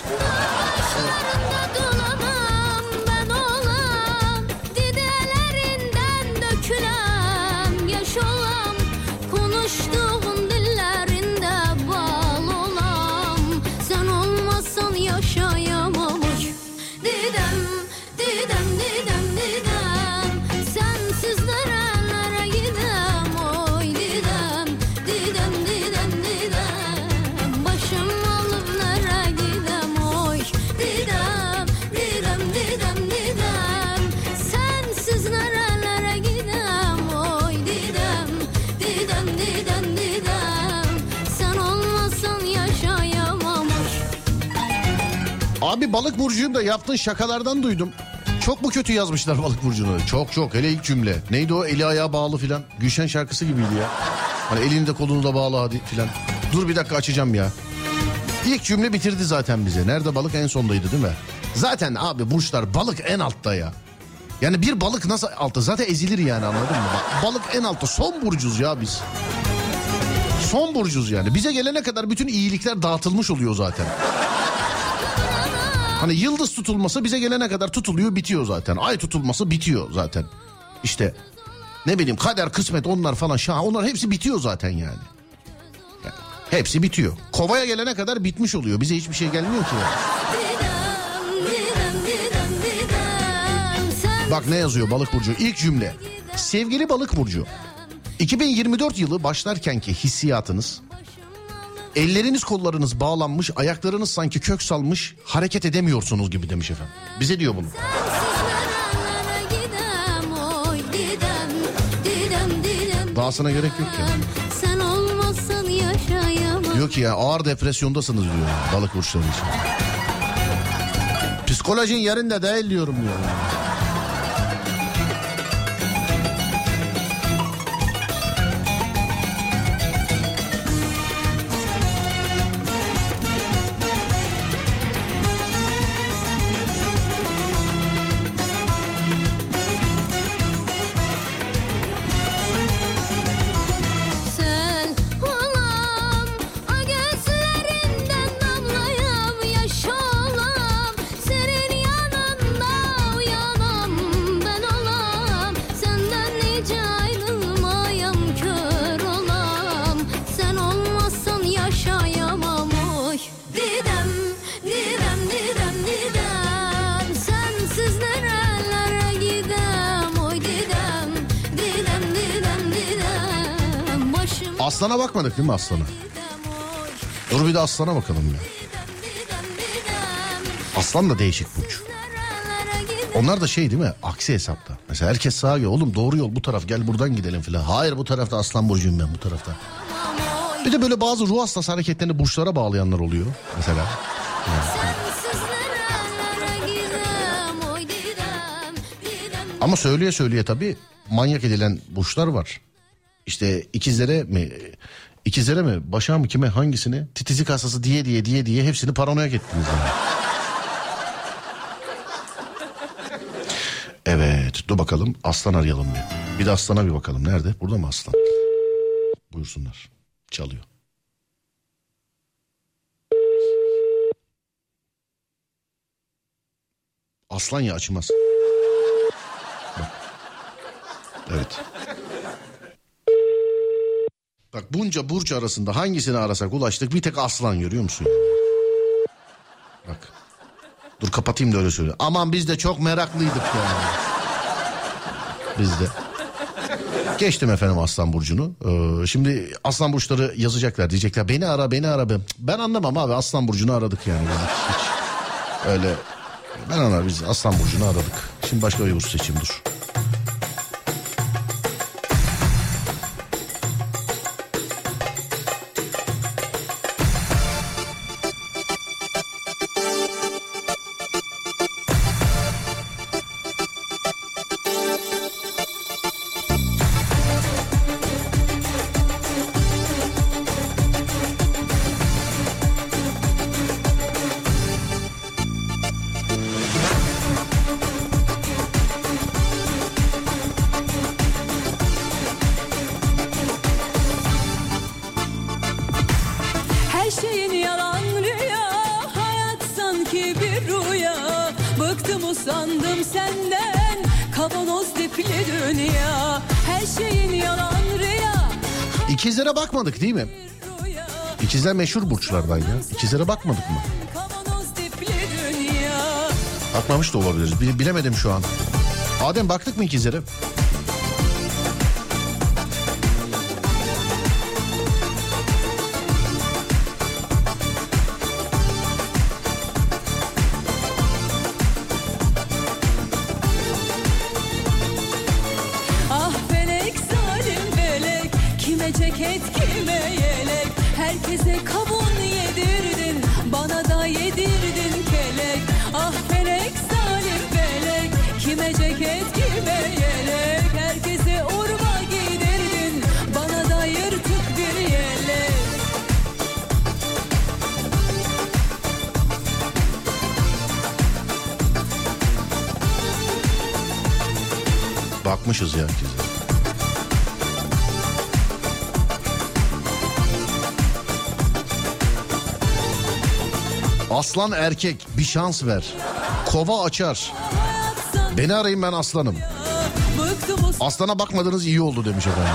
Balık burcuyum da yaptığın şakalardan duydum. Çok mu kötü yazmışlar balık burcunu? Çok çok hele ilk cümle. Neydi o eli ayağı bağlı filan. Gülşen şarkısı gibiydi ya. Hani elini de kolunu da bağlı hadi filan. Dur bir dakika açacağım ya. İlk cümle bitirdi zaten bize. Nerede balık en sondaydı değil mi? Zaten abi burçlar balık en altta ya. Yani bir balık nasıl altta? Zaten ezilir yani anladın mı? Balık en altta. Son burcuz ya biz. Son burcuz yani. Bize gelene kadar bütün iyilikler dağıtılmış oluyor zaten. Hani yıldız tutulması bize gelene kadar tutuluyor bitiyor zaten. Ay tutulması bitiyor zaten. İşte ne bileyim kader kısmet onlar falan şah onlar hepsi bitiyor zaten yani. Yani hepsi bitiyor. Kovaya gelene kadar bitmiş oluyor. Bize hiçbir şey gelmiyor ki. yani. Bak ne yazıyor balık burcu. İlk cümle. Sevgili balık burcu. 2024 yılı başlarkenki hissiyatınız Elleriniz kollarınız bağlanmış, ayaklarınız sanki kök salmış, hareket edemiyorsunuz gibi demiş efendim. Bize diyor bunu. Dahasına gerek yok ya. Sen olmazsan yaşayamam Diyor ki ya ağır depresyondasınız diyor balık burçları için. Psikolojin yerinde değil diyorum diyor. Sen Mi aslana? Dur bir de aslana bakalım ya. Aslan da değişik burç. Onlar da şey değil mi? Aksi hesapta. Mesela herkes sağa gel. Oğlum doğru yol bu taraf gel buradan gidelim filan. Hayır bu tarafta aslan burcuyum ben bu tarafta. Bir de böyle bazı ruh hastası hareketlerini burçlara bağlayanlar oluyor mesela. Didem Ama söyleye söyleye tabii manyak edilen burçlar var. İşte ikizlere mi ikizlere mi başa mı kime hangisini titizlik hastası diye diye diye diye hepsini paranoyak ettiniz yani. [laughs] Evet dur bakalım aslan arayalım bir. Bir de aslana bir bakalım nerede? Burada mı aslan? Buyursunlar. Çalıyor. Aslan ya açmaz. Bak. Evet. Bak bunca burç arasında hangisini arasak ulaştık bir tek aslan görüyor musun? Bak. Dur kapatayım da öyle söyle. Aman biz de çok meraklıydık yani. Biz de. Geçtim efendim Aslan Burcu'nu. Ee, şimdi Aslan Burçları yazacaklar. Diyecekler beni ara beni ara. Ben, ben anlamam abi Aslan Burcu'nu aradık yani. Biz hiç öyle ben anlar biz Aslan Burcu'nu aradık. Şimdi başka bir burç seçeyim dur. İkizlere bakmadık değil mi? İkizler meşhur burçlardan ya. İkizlere bakmadık mı? Bakmamış da olabiliriz. Bile- Bilemedim şu an. Adem baktık mı ikizlere? Aslan erkek bir şans ver. Kova açar. Beni arayın ben aslanım. Aslana bakmadınız iyi oldu demiş efendim.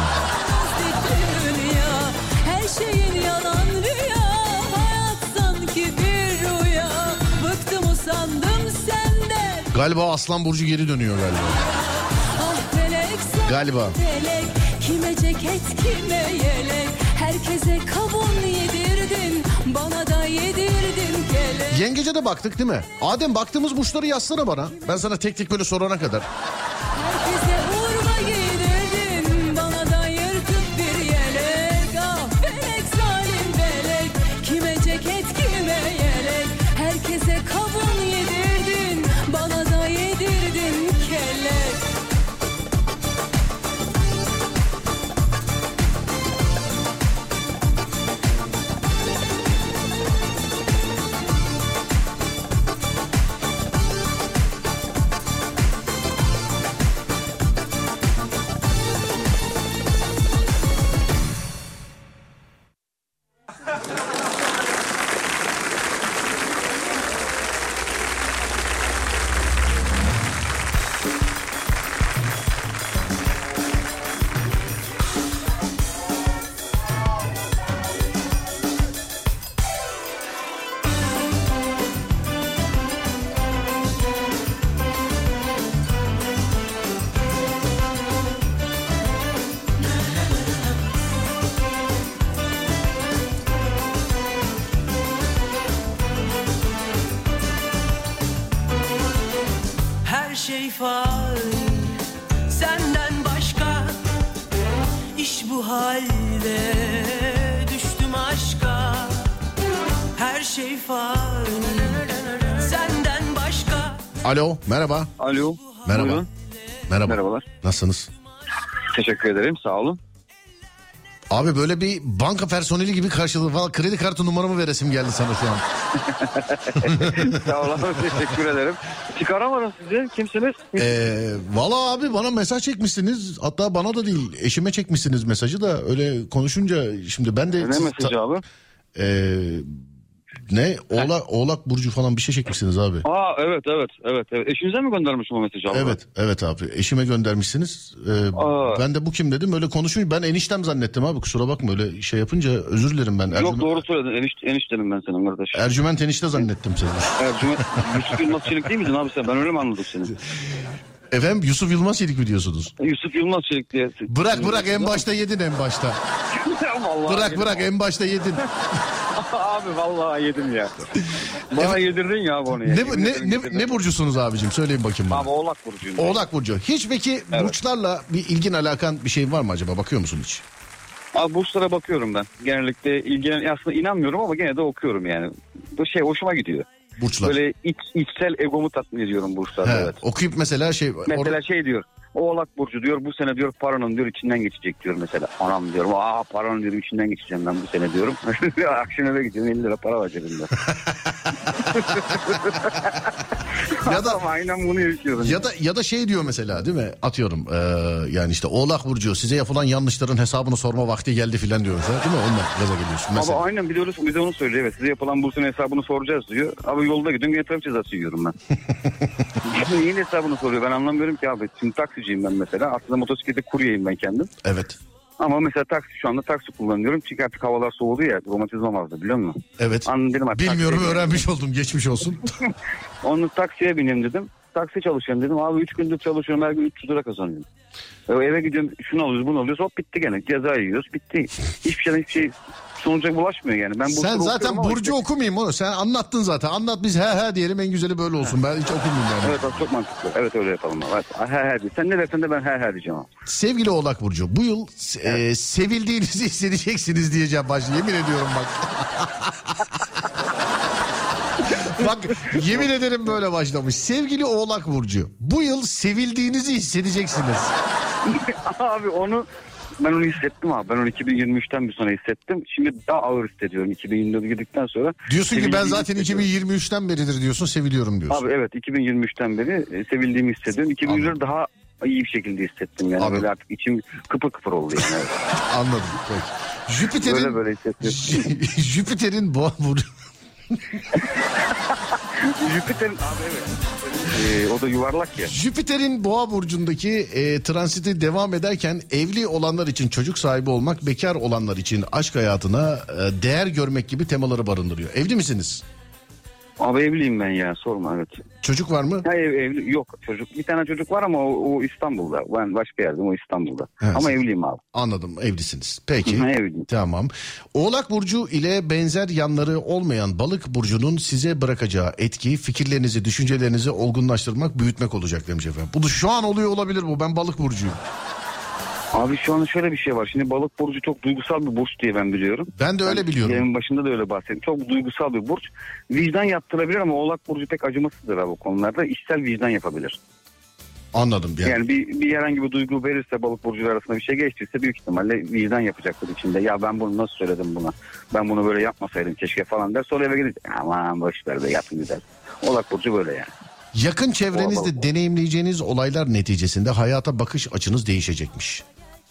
Galiba Aslan Burcu geri dönüyor galiba. Ah Galiba. felek Kime ceket kime yelek Herkese kavun yedirdin Yengece de baktık değil mi? Adem baktığımız burçları yazsana bana. Ben sana tek tek böyle sorana kadar. Merhaba. Alo. Merhaba. Buyurun. Merhaba. Merhabalar. Nasılsınız? Teşekkür ederim. Sağ olun. Abi böyle bir banka personeli gibi karşılığı falan kredi kartı numaramı veresim geldi sana şu an. [laughs] Sağ olun. Teşekkür ederim. Çıkaramadım sizi. Kimsiniz? Ee, Valla abi bana mesaj çekmişsiniz. Hatta bana da değil eşime çekmişsiniz mesajı da öyle konuşunca şimdi ben de... Ne mesajı abi? Ee, ne? Oğlak, oğlak burcu falan bir şey çekmişsiniz abi. Aa evet evet evet. evet. Eşinize mi göndermişim o mesajı abi? Evet evet abi eşime göndermişsiniz. Ee, Aa. ben de bu kim dedim öyle konuşunca ben eniştem zannettim abi kusura bakma öyle şey yapınca özür dilerim ben. Yok Ercüment, doğru söyledin. Eniş, eniştenim ben senin kardeş. Ercüment enişte zannettim seni. Ercüment, Yusuf Yılmaz Çelik değil miydin abi sen? Ben öyle mi anladım seni? Efendim Yusuf Yılmaz yedik mi diyorsunuz? Yusuf Yılmaz Çelik diye. Bırak bırak en başta yedin en başta. [laughs] Bırak bırak en başta yedin. [laughs] abi vallahi yedim ya. Bana yedirdin ya bunu ya. Ne, ne, ne, ne burcusunuz abicim söyleyin bakayım bana. Abi Oğlak Burcu'yum. Oğlak Burcu. Hiç peki Evet. burçlarla bir ilgin alakan bir şey var mı acaba? Bakıyor musun hiç? Abi burçlara bakıyorum ben. Genellikle ilgilen aslında inanmıyorum ama gene de okuyorum yani. Bu şey hoşuma gidiyor. Burçlar. Böyle iç, içsel egomu tatmin ediyorum burçlarda He, evet. Okuyup mesela şey... Mesela orada- şey diyor. Oğlak Burcu diyor bu sene diyor paranın diyor içinden geçecek diyor mesela. Anam diyorum aa paranın diyor içinden geçeceğim ben bu sene diyorum. [laughs] Akşam eve gidiyorum 50 lira para var cebimde. [laughs] ya da aynen bunu yaşıyorum. Ya da ya da şey diyor mesela değil mi? Atıyorum eee, yani işte Oğlak Burcu size yapılan yanlışların hesabını sorma vakti geldi filan diyor mesela değil mi? Onunla gaza geliyorsun mesela. Abi aynen bir de, öyle, bir de onu söylüyor evet size yapılan bursun hesabını soracağız diyor. Abi yolda gidiyorum yine trafik cezası yiyorum ben. [laughs] Neyin hesabını soruyor ben anlamıyorum ki abi. Şimdi taksiciyim ben mesela aslında motosiklette kuryeyim ben kendim. Evet. Ama mesela taksi şu anda taksi kullanıyorum çünkü artık havalar soğudu ya romatizma vardı biliyor musun? Evet. Anladım dedim Bilmiyorum taksiye öğrenmiş oldum geçmiş olsun. [laughs] Onu taksiye bineyim dedim. Taksi çalışıyorum dedim. Abi 3 gündür çalışıyorum her gün 300 lira kazanıyorum. E, eve gidiyorum şunu alıyoruz bunu alıyoruz hop bitti gene. Ceza yiyoruz bitti. Hiçbir şeyden hiçbir şey sonuca bulaşmıyor yani. Ben Sen zaten Burcu işte- okumayayım onu. Sen anlattın zaten. Anlat biz he he diyelim en güzeli böyle olsun. Ben hiç okumayayım yani. Evet çok mantıklı. Evet öyle yapalım. Evet, he he diye. Sen ne dersen de ben he he diyeceğim abi. Sevgili Oğlak Burcu bu yıl e, sevildiğinizi [laughs] hissedeceksiniz diyeceğim baş. Yemin ediyorum bak. [laughs] bak yemin ederim böyle başlamış. Sevgili Oğlak Burcu bu yıl sevildiğinizi hissedeceksiniz. [laughs] abi onu ben onu hissettim abi. Ben onu 2023'ten bir sonra hissettim. Şimdi daha ağır hissediyorum 2024'e girdikten sonra. Diyorsun ki ben zaten hissediyorum. 2023'ten beridir diyorsun seviliyorum diyorsun. Abi evet 2023'ten beri e, sevildiğimi hissediyorum. 2024 daha iyi bir şekilde hissettim yani. Anladım. Böyle artık içim kıpır kıpır oldu yani. [laughs] Anladım. Peki. Jüpiter'in Böyle böyle. [laughs] Jüpiter'in boğa burcu. [laughs] Jüpiter'in evet. Ee, o da yuvarlak ya. Jüpiter'in boğa burcundaki e, transiti devam ederken evli olanlar için çocuk sahibi olmak, bekar olanlar için aşk hayatına e, değer görmek gibi temaları barındırıyor. Evli misiniz? Abi evliyim ben ya sorma evet. Çocuk var mı? Ha, ev, evli yok çocuk. Bir tane çocuk var ama o, o İstanbul'da. Ben başka yerdeyim o İstanbul'da. Evet. Ama evliyim abi. Anladım evlisiniz. Peki. Hı, evliyim. Tamam. Oğlak Burcu ile benzer yanları olmayan balık burcunun size bırakacağı etki fikirlerinizi, düşüncelerinizi olgunlaştırmak, büyütmek olacak demiş efendim. Bu da şu an oluyor olabilir bu. Ben balık burcuyum. Abi şu anda şöyle bir şey var. Şimdi balık burcu çok duygusal bir burç diye ben biliyorum. Ben de öyle biliyorum. Yayın başında da öyle bahsettim. Çok duygusal bir burç. Vicdan yaptırabilir ama oğlak burcu pek acımasızdır abi bu konularda. İşsel vicdan yapabilir. Anladım. Yani. Yani bir, bir herhangi bir duygu verirse balık burcular arasında bir şey geçtiyse büyük ihtimalle vicdan yapacaktır içinde. Ya ben bunu nasıl söyledim buna? Ben bunu böyle yapmasaydım keşke falan der. Sonra eve gidip aman boş ver de yapın gider. Oğlak burcu böyle yani. Yakın çevrenizde deneyimleyeceğiniz olaylar neticesinde hayata bakış açınız değişecekmiş.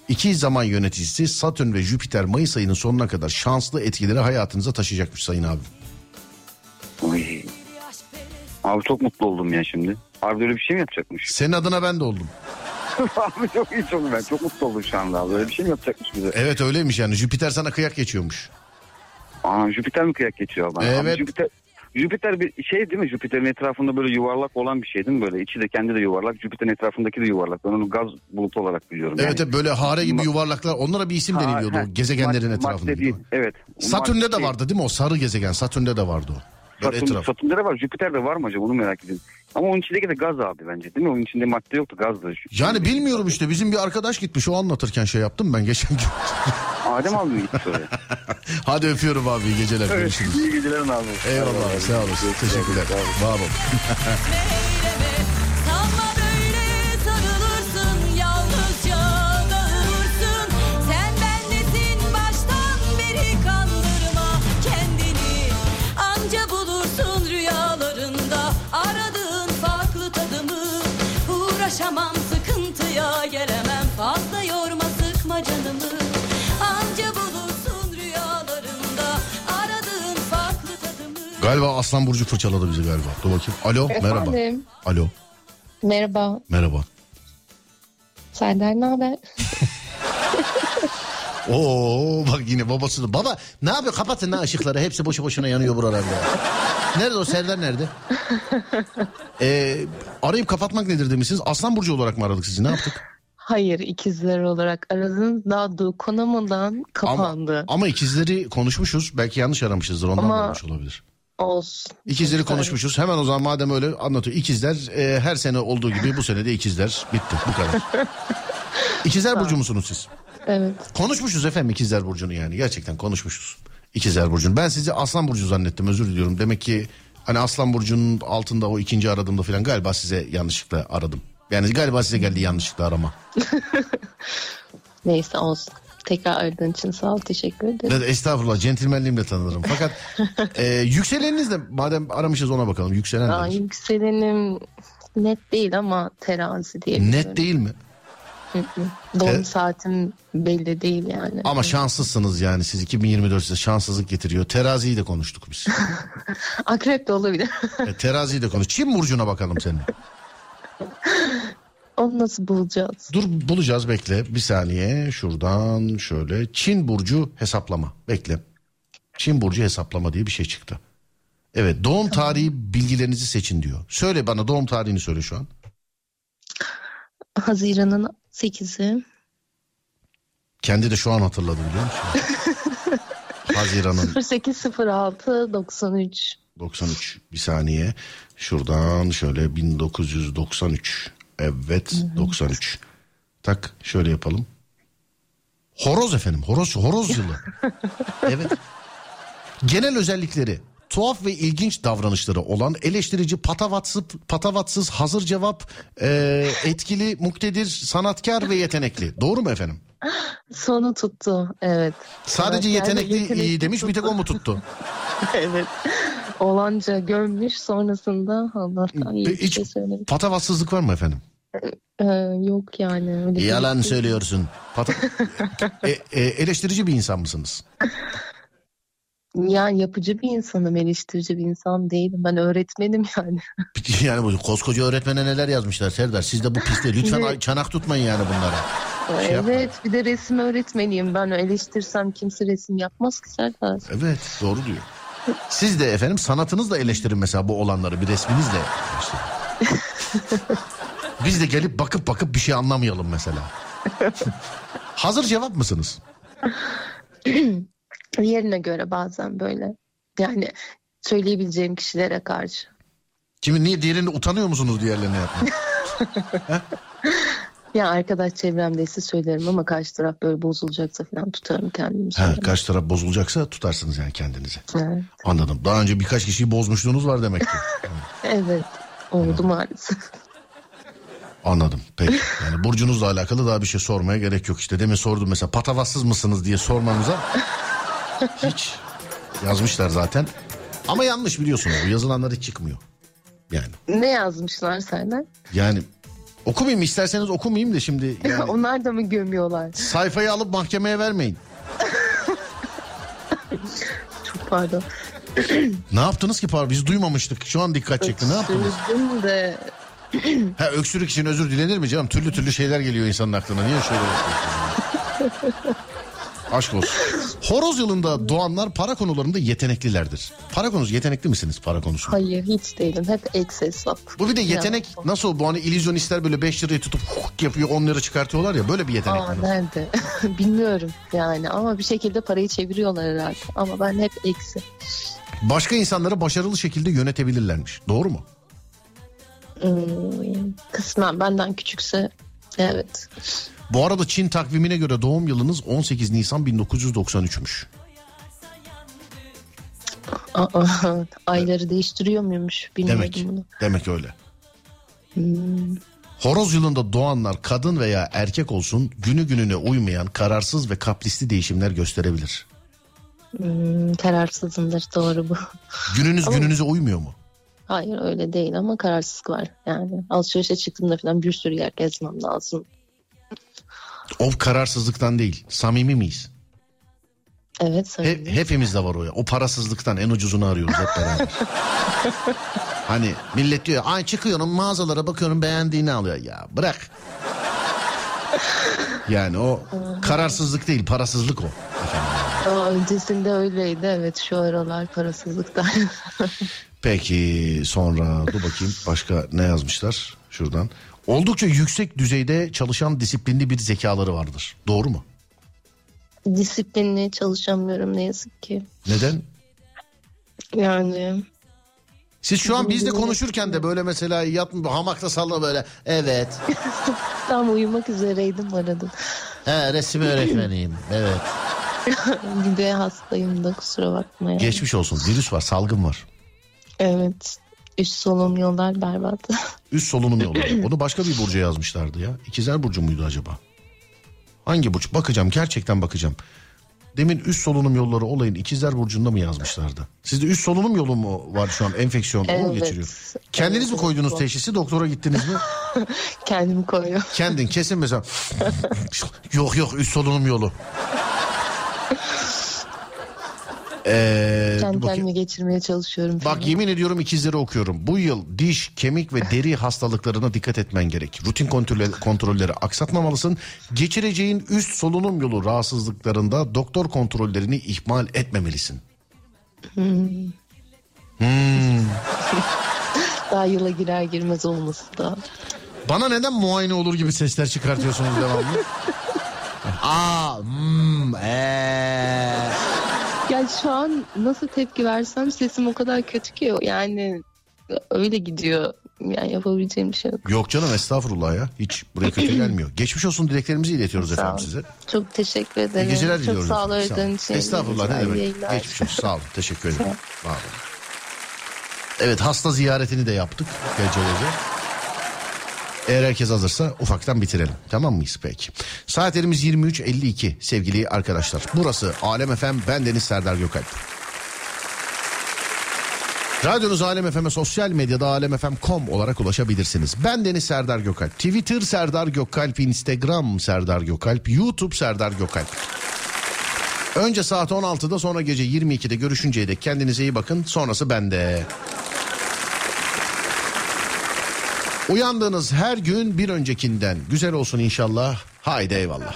İki zaman yöneticisi Satürn ve Jüpiter Mayıs ayının sonuna kadar şanslı etkileri hayatınıza taşıyacakmış sayın abi. Oy. Abi çok mutlu oldum ya şimdi. Abi öyle bir şey mi yapacakmış? Senin adına ben de oldum. [laughs] abi çok iyi çok ben çok mutlu oldum şu anda abi. Öyle bir şey mi yapacakmış bize? Evet öyleymiş yani Jüpiter sana kıyak geçiyormuş. Aa, Jüpiter mi kıyak geçiyor bana? Evet. Abi Jüpiter, Jüpiter bir şey değil mi? Jüpiter'in etrafında böyle yuvarlak olan bir şey değil mi? Böyle içi de kendi de yuvarlak. Jüpiter'in etrafındaki de yuvarlak. Ben onu gaz bulutu olarak biliyorum. Evet yani. böyle hare gibi yuvarlaklar onlara bir isim Ha, deniliyordu o gezegenlerin Mad- etrafında. madde değil. Evet. Satürn'de de Madde- vardı değil mi o sarı gezegen Satürn'de de vardı o. Satürn'de de var. Jüpiter'de var mı acaba? Onu merak ediyorum. Ama onun içindeki de gaz abi bence değil mi? Onun içinde madde yoktu gazdı. Yani bilmiyorum işte bizim bir arkadaş gitmiş o anlatırken şey yaptım ben geçen gün. [laughs] Adem abi mi gitti oraya? [laughs] Hadi öpüyorum abi iyi geceler görüşürüz. İyi geceler abi. Eyvallah sağ olasın teşekkürler. [laughs] Ulaşamam sıkıntıya gelemem Fazla yorma sıkma canımı Anca bulursun rüyalarında Aradığın farklı tadımı Galiba Aslan Burcu fırçaladı bizi galiba. Dur bakayım. Alo merhaba. Alo Merhaba. merhaba. Senden ne haber? [laughs] Oo bak yine babası da. Baba ne yapıyor kapatın lan ışıkları. Hepsi boşu boşuna yanıyor buralarda. Nerede o Serdar nerede? Ee, arayıp kapatmak nedir demişsiniz. Aslan Burcu olarak mı aradık sizi ne yaptık? Hayır ikizler olarak aradınız. Daha da konamadan kapandı. Ama ikizleri konuşmuşuz. Belki yanlış aramışızdır ondan Ama- olmuş olabilir. Olsun. İkizleri Sonuçta konuşmuşuz. Hemen o zaman madem öyle anlatıyor. İkizler e, her sene olduğu gibi bu sene de ikizler bitti. Bu kadar. [laughs] İkizler Burcu musunuz siz? Evet. Konuşmuşuz efendim İkizler Burcu'nu yani. Gerçekten konuşmuşuz. İkizler Burcu'nu. Ben sizi Aslan Burcu zannettim özür diliyorum. Demek ki hani Aslan Burcu'nun altında o ikinci aradığımda falan galiba size yanlışlıkla aradım. Yani galiba size geldi yanlışlıkla arama. [laughs] Neyse olsun. Tekrar aradığın için sağ ol. Teşekkür ederim. Evet, Estağfurullah centilmenliğimle tanınırım. Fakat [laughs] e, yükseleniniz de madem aramışız ona bakalım. Yükselen Aa, yükselenim net değil ama terazi diye. Net değil mi? Doğum Te- saatim belli değil yani. Ama şanslısınız yani siz 2024 size şanssızlık getiriyor. Teraziyi de konuştuk biz. [laughs] Akrep de olabilir. E, teraziyi de konuş. Çin burcuna bakalım senin. [laughs] Onu nasıl bulacağız? Dur bulacağız bekle bir saniye şuradan şöyle Çin burcu hesaplama bekle. Çin burcu hesaplama diye bir şey çıktı. Evet doğum tarihi bilgilerinizi seçin diyor. Söyle bana doğum tarihini söyle şu an. Haziran'ın 8'i. Kendi de şu an hatırladı biliyor musun? [laughs] Haziran'ın 0806 93. 93 bir saniye. Şuradan şöyle 1993. Evet 93. Tak şöyle yapalım. Horoz efendim horoz horoz yılı. [laughs] evet. Genel özellikleri tuhaf ve ilginç davranışları olan eleştirici patavatsız, patavatsız hazır cevap e, etkili muktedir sanatkar ve yetenekli. Doğru mu efendim? Sonu tuttu. Evet. Sadece Evet, yani yetenekli iyi demiş bir tek o mu tuttu? [laughs] evet. Olanca görmüş sonrasında Allah'tan iyi Hiç şey söylemiş. patavatsızlık var mı efendim? Ee, yok yani. Öyle Yalan şey. söylüyorsun. Pata- [laughs] E, e, eleştirici bir insan mısınız? [laughs] Yani yapıcı bir insanım, eleştirici bir insan değilim. Ben öğretmenim yani. [laughs] Yani bu koskoca öğretmene neler yazmışlar Serdar. Siz de bu piste lütfen [laughs] ay- çanak tutmayın yani bunlara. Şey evet, bir de resim öğretmeniyim. Ben eleştirsem kimse resim yapmaz ki Serdar. Evet doğru diyor. Siz de efendim sanatınızla eleştirin mesela bu olanları bir resminizle. [laughs] Biz de gelip bakıp bakıp bir şey anlamayalım mesela. Hazır cevap mısınız? Yerine göre bazen böyle. Yani söyleyebileceğim kişilere karşı. Kimi niye diğerini utanıyor musunuz diğerlerine yapmak? [laughs] Ya arkadaş çevremdeyse söylerim ama karşı taraf böyle bozulacaksa falan tutarım kendimi. Ha, karşı taraf bozulacaksa tutarsınız yani kendinizi. Evet. Anladım. Daha önce birkaç kişiyi bozmuşluğunuz var demek ki. [laughs] Evet. Oldu maalesef. Anladım. Peki. Yani burcunuzla alakalı daha bir şey sormaya gerek yok işte. Demin sordum mesela patavatsız mısınız diye sormamıza hiç yazmışlar zaten. Ama yanlış biliyorsunuz. Bu yazılanlar hiç çıkmıyor. Yani. Ne yazmışlar senden? Yani okumayayım isterseniz okumayayım da şimdi [laughs] yani Onlar da mı gömüyorlar? sayfayı alıp mahkemeye vermeyin. Çok pardon. Ne yaptınız ki pardon biz duymamıştık. Şu an dikkat çekti. Ne yaptınız? Öksürdüm de [clears throat] Ha öksürük için özür dilenir mi canım? Türlü türlü şeyler geliyor insanın aklına. Niye şöyle? Aşk olsun. Horoz yılında doğanlar para konularında yeteneklilerdir. Para konusu yetenekli misiniz para konusunda? hayır hiç değilim. Hep eks hesap. Bu bir de yetenek nasıl bu hani illüzyonistler böyle 5 lirayı tutup huk yapıyor 10 lira çıkartıyorlar ya böyle bir yetenek Aa, mi? nerede? [laughs] Bilmiyorum yani ama bir şekilde parayı çeviriyorlar herhalde. Ama ben hep eksi. Başka insanları başarılı şekilde yönetebilirlermiş. Doğru mu? Hmm, kısmen benden küçükse evet. Bu arada Çin takvimine göre doğum yılınız 18 Nisan 1993'müş. Aa, [laughs] ayları değiştiriyor muymuş bilmiyordum Demek. bunu. Demek öyle. Hmm, Horoz yılında doğanlar kadın veya erkek olsun günü gününe uymayan kararsız ve kaprisli değişimler gösterebilir. hmm, kararsızımdır doğru bu. Gününüz Ama- gününüze uymuyor mu? Hayır öyle değil ama kararsızlık var. Yani alışverişe çıktığımda falan bir sürü yer gezmem lazım. O kararsızlıktan değil. Samimi miyiz? Evet He- söyleyeyim. hepimizde var o ya. O parasızlıktan en ucuzunu arıyoruz hep beraber. [laughs] hani millet diyor ay çıkıyorum mağazalara bakıyorum beğendiğini alıyor. Ya bırak. Yani o kararsızlık değil parasızlık o. Aa, öncesinde öyleydi evet şu aralar parasızlıktan. Peki sonra dur bakayım başka ne yazmışlar şuradan. Oldukça yüksek düzeyde çalışan disiplinli bir zekaları vardır. Doğru mu? Disiplinli çalışamıyorum ne yazık ki. Neden? Yani Siz şu an bizle konuşurken de böyle mesela yat hamakta salla böyle. Evet. [laughs] tam uyumak üzereydim aradım. He resim öğretmeniyim. Evet. [laughs] bir de hastayım da kusura bakmayın. Geçmiş olsun. Virüs var, salgın var. Evet. Üst solunum yollar berbat. [laughs] Üst solunum yolları. Onu başka bir burca yazmışlardı ya. İkizler burcu muydu acaba? Hangi burç? Bakacağım gerçekten bakacağım. Demin üst solunum yolları olayın ikizler burcunda mı yazmışlardı? Sizde üst solunum yolu mu var şu an enfeksiyon mu Evet. geçiriyor? Kendiniz mi koydunuz teşhisi doktora gittiniz mi? [laughs] Kendimi koyuyorum. Kendin kesin mesela [laughs] yok yok üst solunum yolu. Ee, dur Kendi bakayım. kendime geçirmeye çalışıyorum. Bak yemin ediyorum ikizleri okuyorum. Bu yıl diş, kemik ve deri hastalıklarına dikkat etmen gerek. Rutin kontrolleri, kontrolleri aksatmamalısın. Geçireceğin üst solunum yolu rahatsızlıklarında doktor kontrollerini ihmal etmemelisin. Hmm. Hmm. [laughs] Daha yıla girer girmez olması da. Bana neden muayene olur gibi sesler çıkartıyorsunuz devamlı? [laughs] Aa, hmm, ee. Ya şu an nasıl tepki versem sesim o kadar kötü ki yani öyle gidiyor. Yani yapabileceğim bir şey yok. Yok canım estağfurullah ya. Hiç buraya kötü [clears throat] gelmiyor. Geçmiş olsun dileklerimizi iletiyoruz Sağ efendim olun. size. Çok teşekkür ederim. İyi geceler Çok diliyoruz. sağ efendim. Sağ olun. öğretmen için. Estağfurullah ne demek. yayınlar. Geçmiş olsun sağ olun. Teşekkür ederim. Var olun. Evet hasta ziyaretini de yaptık gece gece. Eğer herkes hazırsa ufaktan bitirelim. Tamam mıyız peki? Saatlerimiz 23.52 sevgili arkadaşlar. Burası Alem FM ben Deniz Serdar Gökalp. Radyonuz Alem FM'e sosyal medyada alemfm.com olarak ulaşabilirsiniz. Ben Deniz Serdar Gökalp. Twitter Serdar Gökalp, Instagram Serdar Gökalp, YouTube Serdar Gökalp. Önce saat 16'da sonra gece 22'de görüşünceye dek kendinize iyi bakın. Sonrası bende. Uyandığınız her gün bir öncekinden güzel olsun inşallah. Haydi eyvallah.